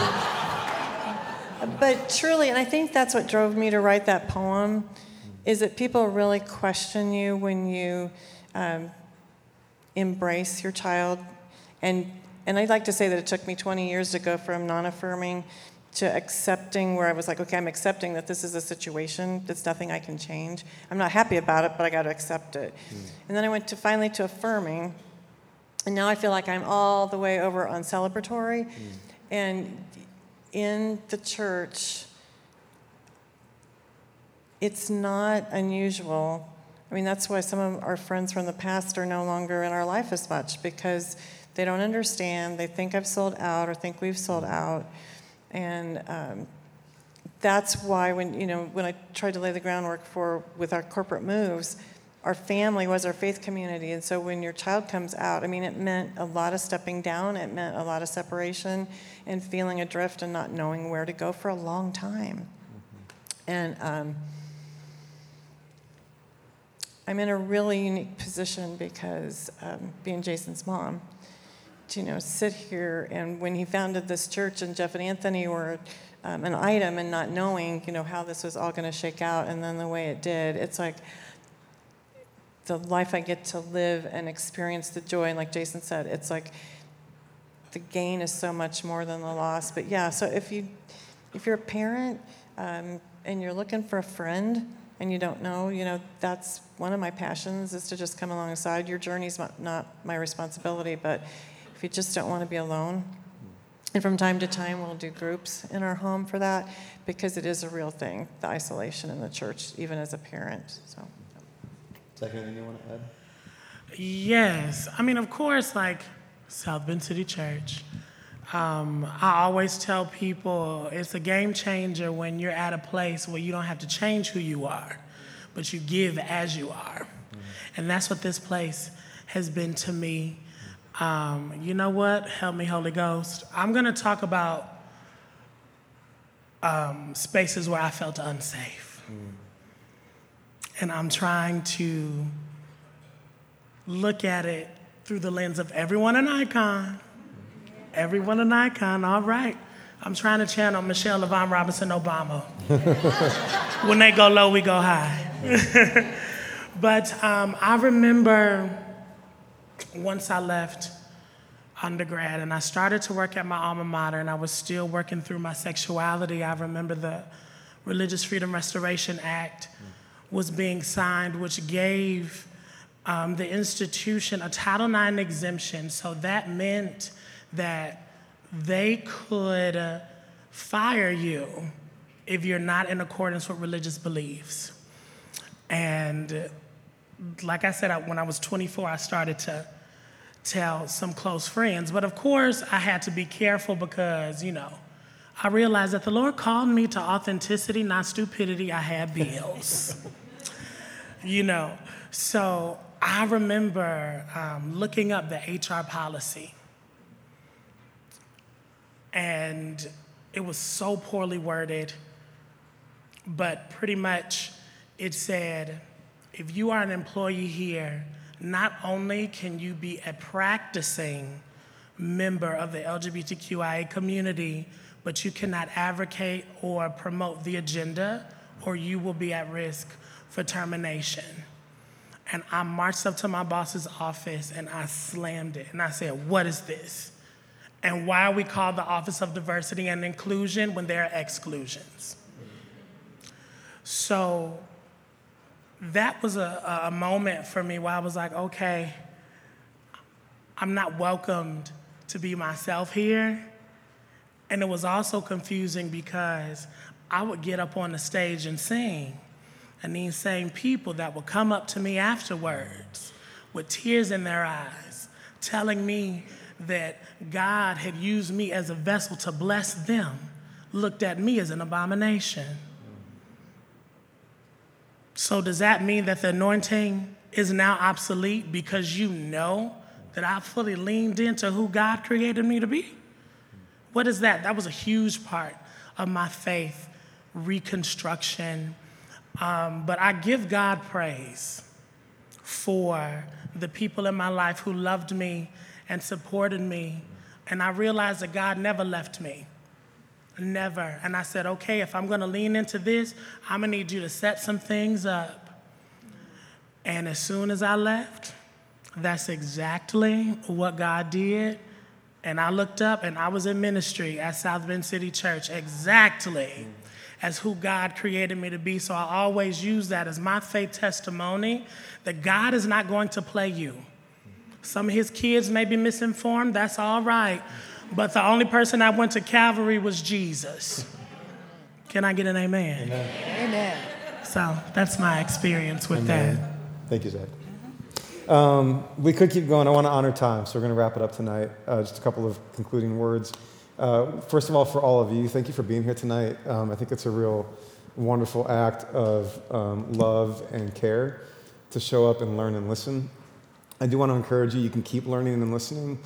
Um, but truly, and I think that's what drove me to write that poem, is that people really question you when you um, embrace your child. And, and I'd like to say that it took me 20 years to go from non affirming to accepting, where I was like, okay, I'm accepting that this is a situation, there's nothing I can change. I'm not happy about it, but I got to accept it. Mm. And then I went to finally to affirming, and now I feel like I'm all the way over on celebratory. Mm. And in the church, it's not unusual I mean, that's why some of our friends from the past are no longer in our life as much because they don't understand. They think I've sold out or think we've sold out. And um, that's why when, you know, when I tried to lay the groundwork for with our corporate moves, our family was our faith community. And so when your child comes out, I mean, it meant a lot of stepping down, it meant a lot of separation and feeling adrift and not knowing where to go for a long time. Mm-hmm. And, um, I'm in a really unique position because um, being Jason's mom, you know sit here and when he founded this church and Jeff and Anthony were um, an item and not knowing you know how this was all going to shake out and then the way it did, it's like the life I get to live and experience the joy and like Jason said, it's like the gain is so much more than the loss. But yeah, so if you if you're a parent um, and you're looking for a friend and you don't know, you know, that's one of my passions is to just come alongside. Your journey's not my responsibility, but if you just don't want to be alone, and from time to time we'll do groups in our home for that because it is a real thing, the isolation in the church, even as a parent. So. Second, anything you want to add? Yes, I mean, of course, like South Bend City Church. Um, I always tell people it's a game changer when you're at a place where you don't have to change who you are, but you give as you are. Mm-hmm. And that's what this place has been to me. Um, you know what? Help me, Holy Ghost. I'm going to talk about um, spaces where I felt unsafe. Mm. And I'm trying to look at it through the lens of everyone an icon Everyone an icon, all right. I'm trying to channel Michelle LaVaughn Robinson Obama. [laughs] when they go low, we go high. [laughs] but um, I remember once I left undergrad and I started to work at my alma mater and I was still working through my sexuality. I remember the Religious Freedom Restoration Act was being signed, which gave um, the institution a Title IX exemption. So that meant that they could uh, fire you if you're not in accordance with religious beliefs. And like I said, I, when I was 24, I started to tell some close friends. But of course, I had to be careful because, you know, I realized that the Lord called me to authenticity, not stupidity. I had bills. [laughs] you know, so I remember um, looking up the HR policy. And it was so poorly worded, but pretty much it said if you are an employee here, not only can you be a practicing member of the LGBTQIA community, but you cannot advocate or promote the agenda, or you will be at risk for termination. And I marched up to my boss's office and I slammed it. And I said, What is this? And why are we called the Office of Diversity and Inclusion when there are exclusions? So that was a, a moment for me where I was like, okay, I'm not welcomed to be myself here. And it was also confusing because I would get up on the stage and sing. And these same people that would come up to me afterwards with tears in their eyes, telling me that God had used me as a vessel to bless them, looked at me as an abomination. So, does that mean that the anointing is now obsolete because you know that I fully leaned into who God created me to be? What is that? That was a huge part of my faith reconstruction. Um, but I give God praise for the people in my life who loved me and supported me. And I realized that God never left me. Never. And I said, okay, if I'm going to lean into this, I'm going to need you to set some things up. And as soon as I left, that's exactly what God did. And I looked up and I was in ministry at South Bend City Church exactly as who God created me to be. So I always use that as my faith testimony that God is not going to play you. Some of his kids may be misinformed, that's all right. But the only person I went to Calvary was Jesus. Can I get an amen? Amen. Amen. So that's my experience with Amen. that. Thank you, Zach. Um, we could keep going. I want to honor time, so we're going to wrap it up tonight. Uh, just a couple of concluding words. Uh, first of all, for all of you, thank you for being here tonight. Um, I think it's a real wonderful act of um, love and care to show up and learn and listen. I do want to encourage you, you can keep learning and listening.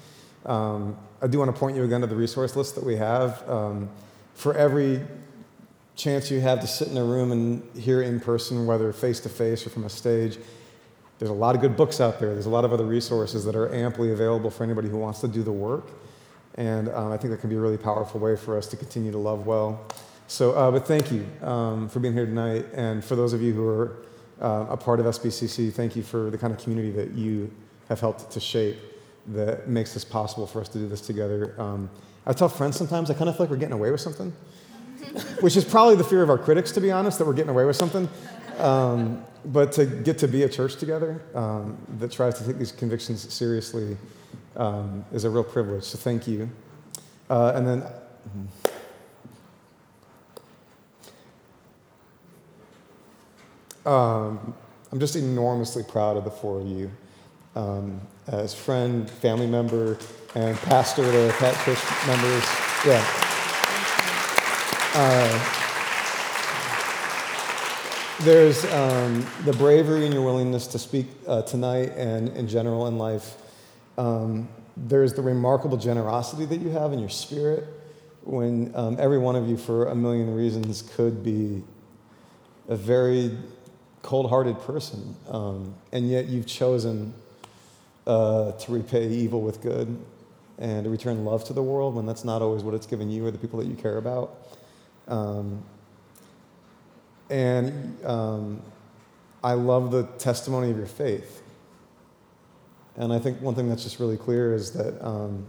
Um, I do want to point you again to the resource list that we have. Um, for every chance you have to sit in a room and hear in person, whether face to face or from a stage, there's a lot of good books out there. There's a lot of other resources that are amply available for anybody who wants to do the work. And um, I think that can be a really powerful way for us to continue to love well. So, uh, but thank you um, for being here tonight. And for those of you who are uh, a part of SBCC, thank you for the kind of community that you have helped to shape that makes this possible for us to do this together. Um, I tell friends sometimes I kind of feel like we're getting away with something, [laughs] which is probably the fear of our critics, to be honest, that we're getting away with something. Um, but to get to be a church together um, that tries to take these convictions seriously um, is a real privilege. So thank you. Uh, and then. Um, I'm just enormously proud of the four of you um, as friend, family member, and pastor to Pat Church members. Yeah. Uh, there's um, the bravery and your willingness to speak uh, tonight and in general in life. Um, there's the remarkable generosity that you have in your spirit when um, every one of you, for a million reasons, could be a very cold hearted person. Um, and yet you've chosen uh, to repay evil with good and to return love to the world when that's not always what it's given you or the people that you care about. Um, and um, I love the testimony of your faith. And I think one thing that's just really clear is that um,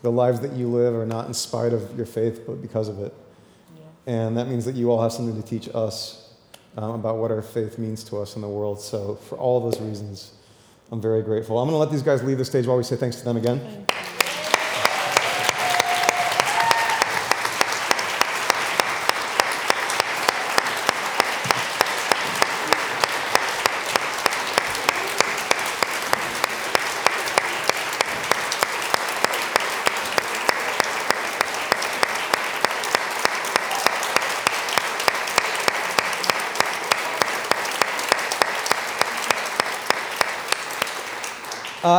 the lives that you live are not in spite of your faith, but because of it. Yeah. And that means that you all have something to teach us um, about what our faith means to us in the world. So, for all those reasons, I'm very grateful. I'm going to let these guys leave the stage while we say thanks to them again.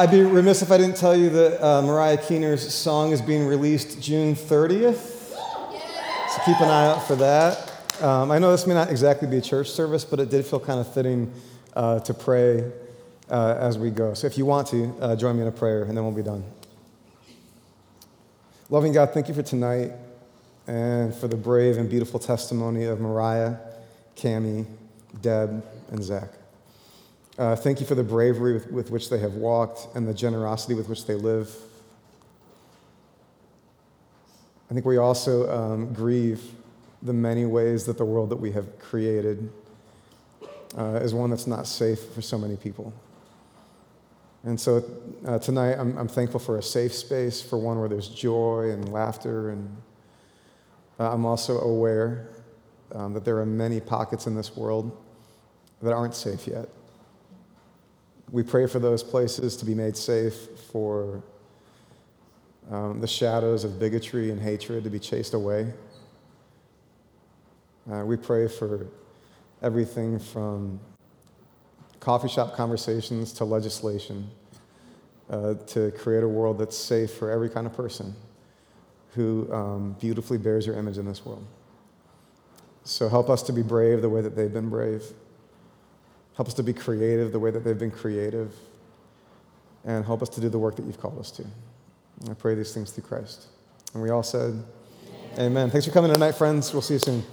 I'd be remiss if I didn't tell you that uh, Mariah Keener's song is being released June 30th. So keep an eye out for that. Um, I know this may not exactly be a church service, but it did feel kind of fitting uh, to pray uh, as we go. So if you want to, uh, join me in a prayer, and then we'll be done. Loving God, thank you for tonight and for the brave and beautiful testimony of Mariah, Cami, Deb, and Zach. Uh, thank you for the bravery with, with, which they have walked and the generosity with which they live. I think we also um, grieve the many ways that the world that we have created uh, is one that's not safe for so many people. And so uh, tonight, I'm, I'm, thankful for a safe space, for one where there's joy and laughter. And uh, I'm also aware um, that there are many pockets in this world that aren't safe yet. We pray for those places to be made safe, for um, the shadows of bigotry and hatred to be chased away. Uh, we pray for everything from coffee shop conversations to legislation uh, to create a world that's safe for every kind of person who um, beautifully bears your image in this world. So help us to be brave the way that they've been brave. Help us to be creative the way that they've been creative. And help us to do the work that you've called us to. And I pray these things through Christ. And we all said, Amen. Amen. Thanks for coming tonight, friends. We'll see you soon.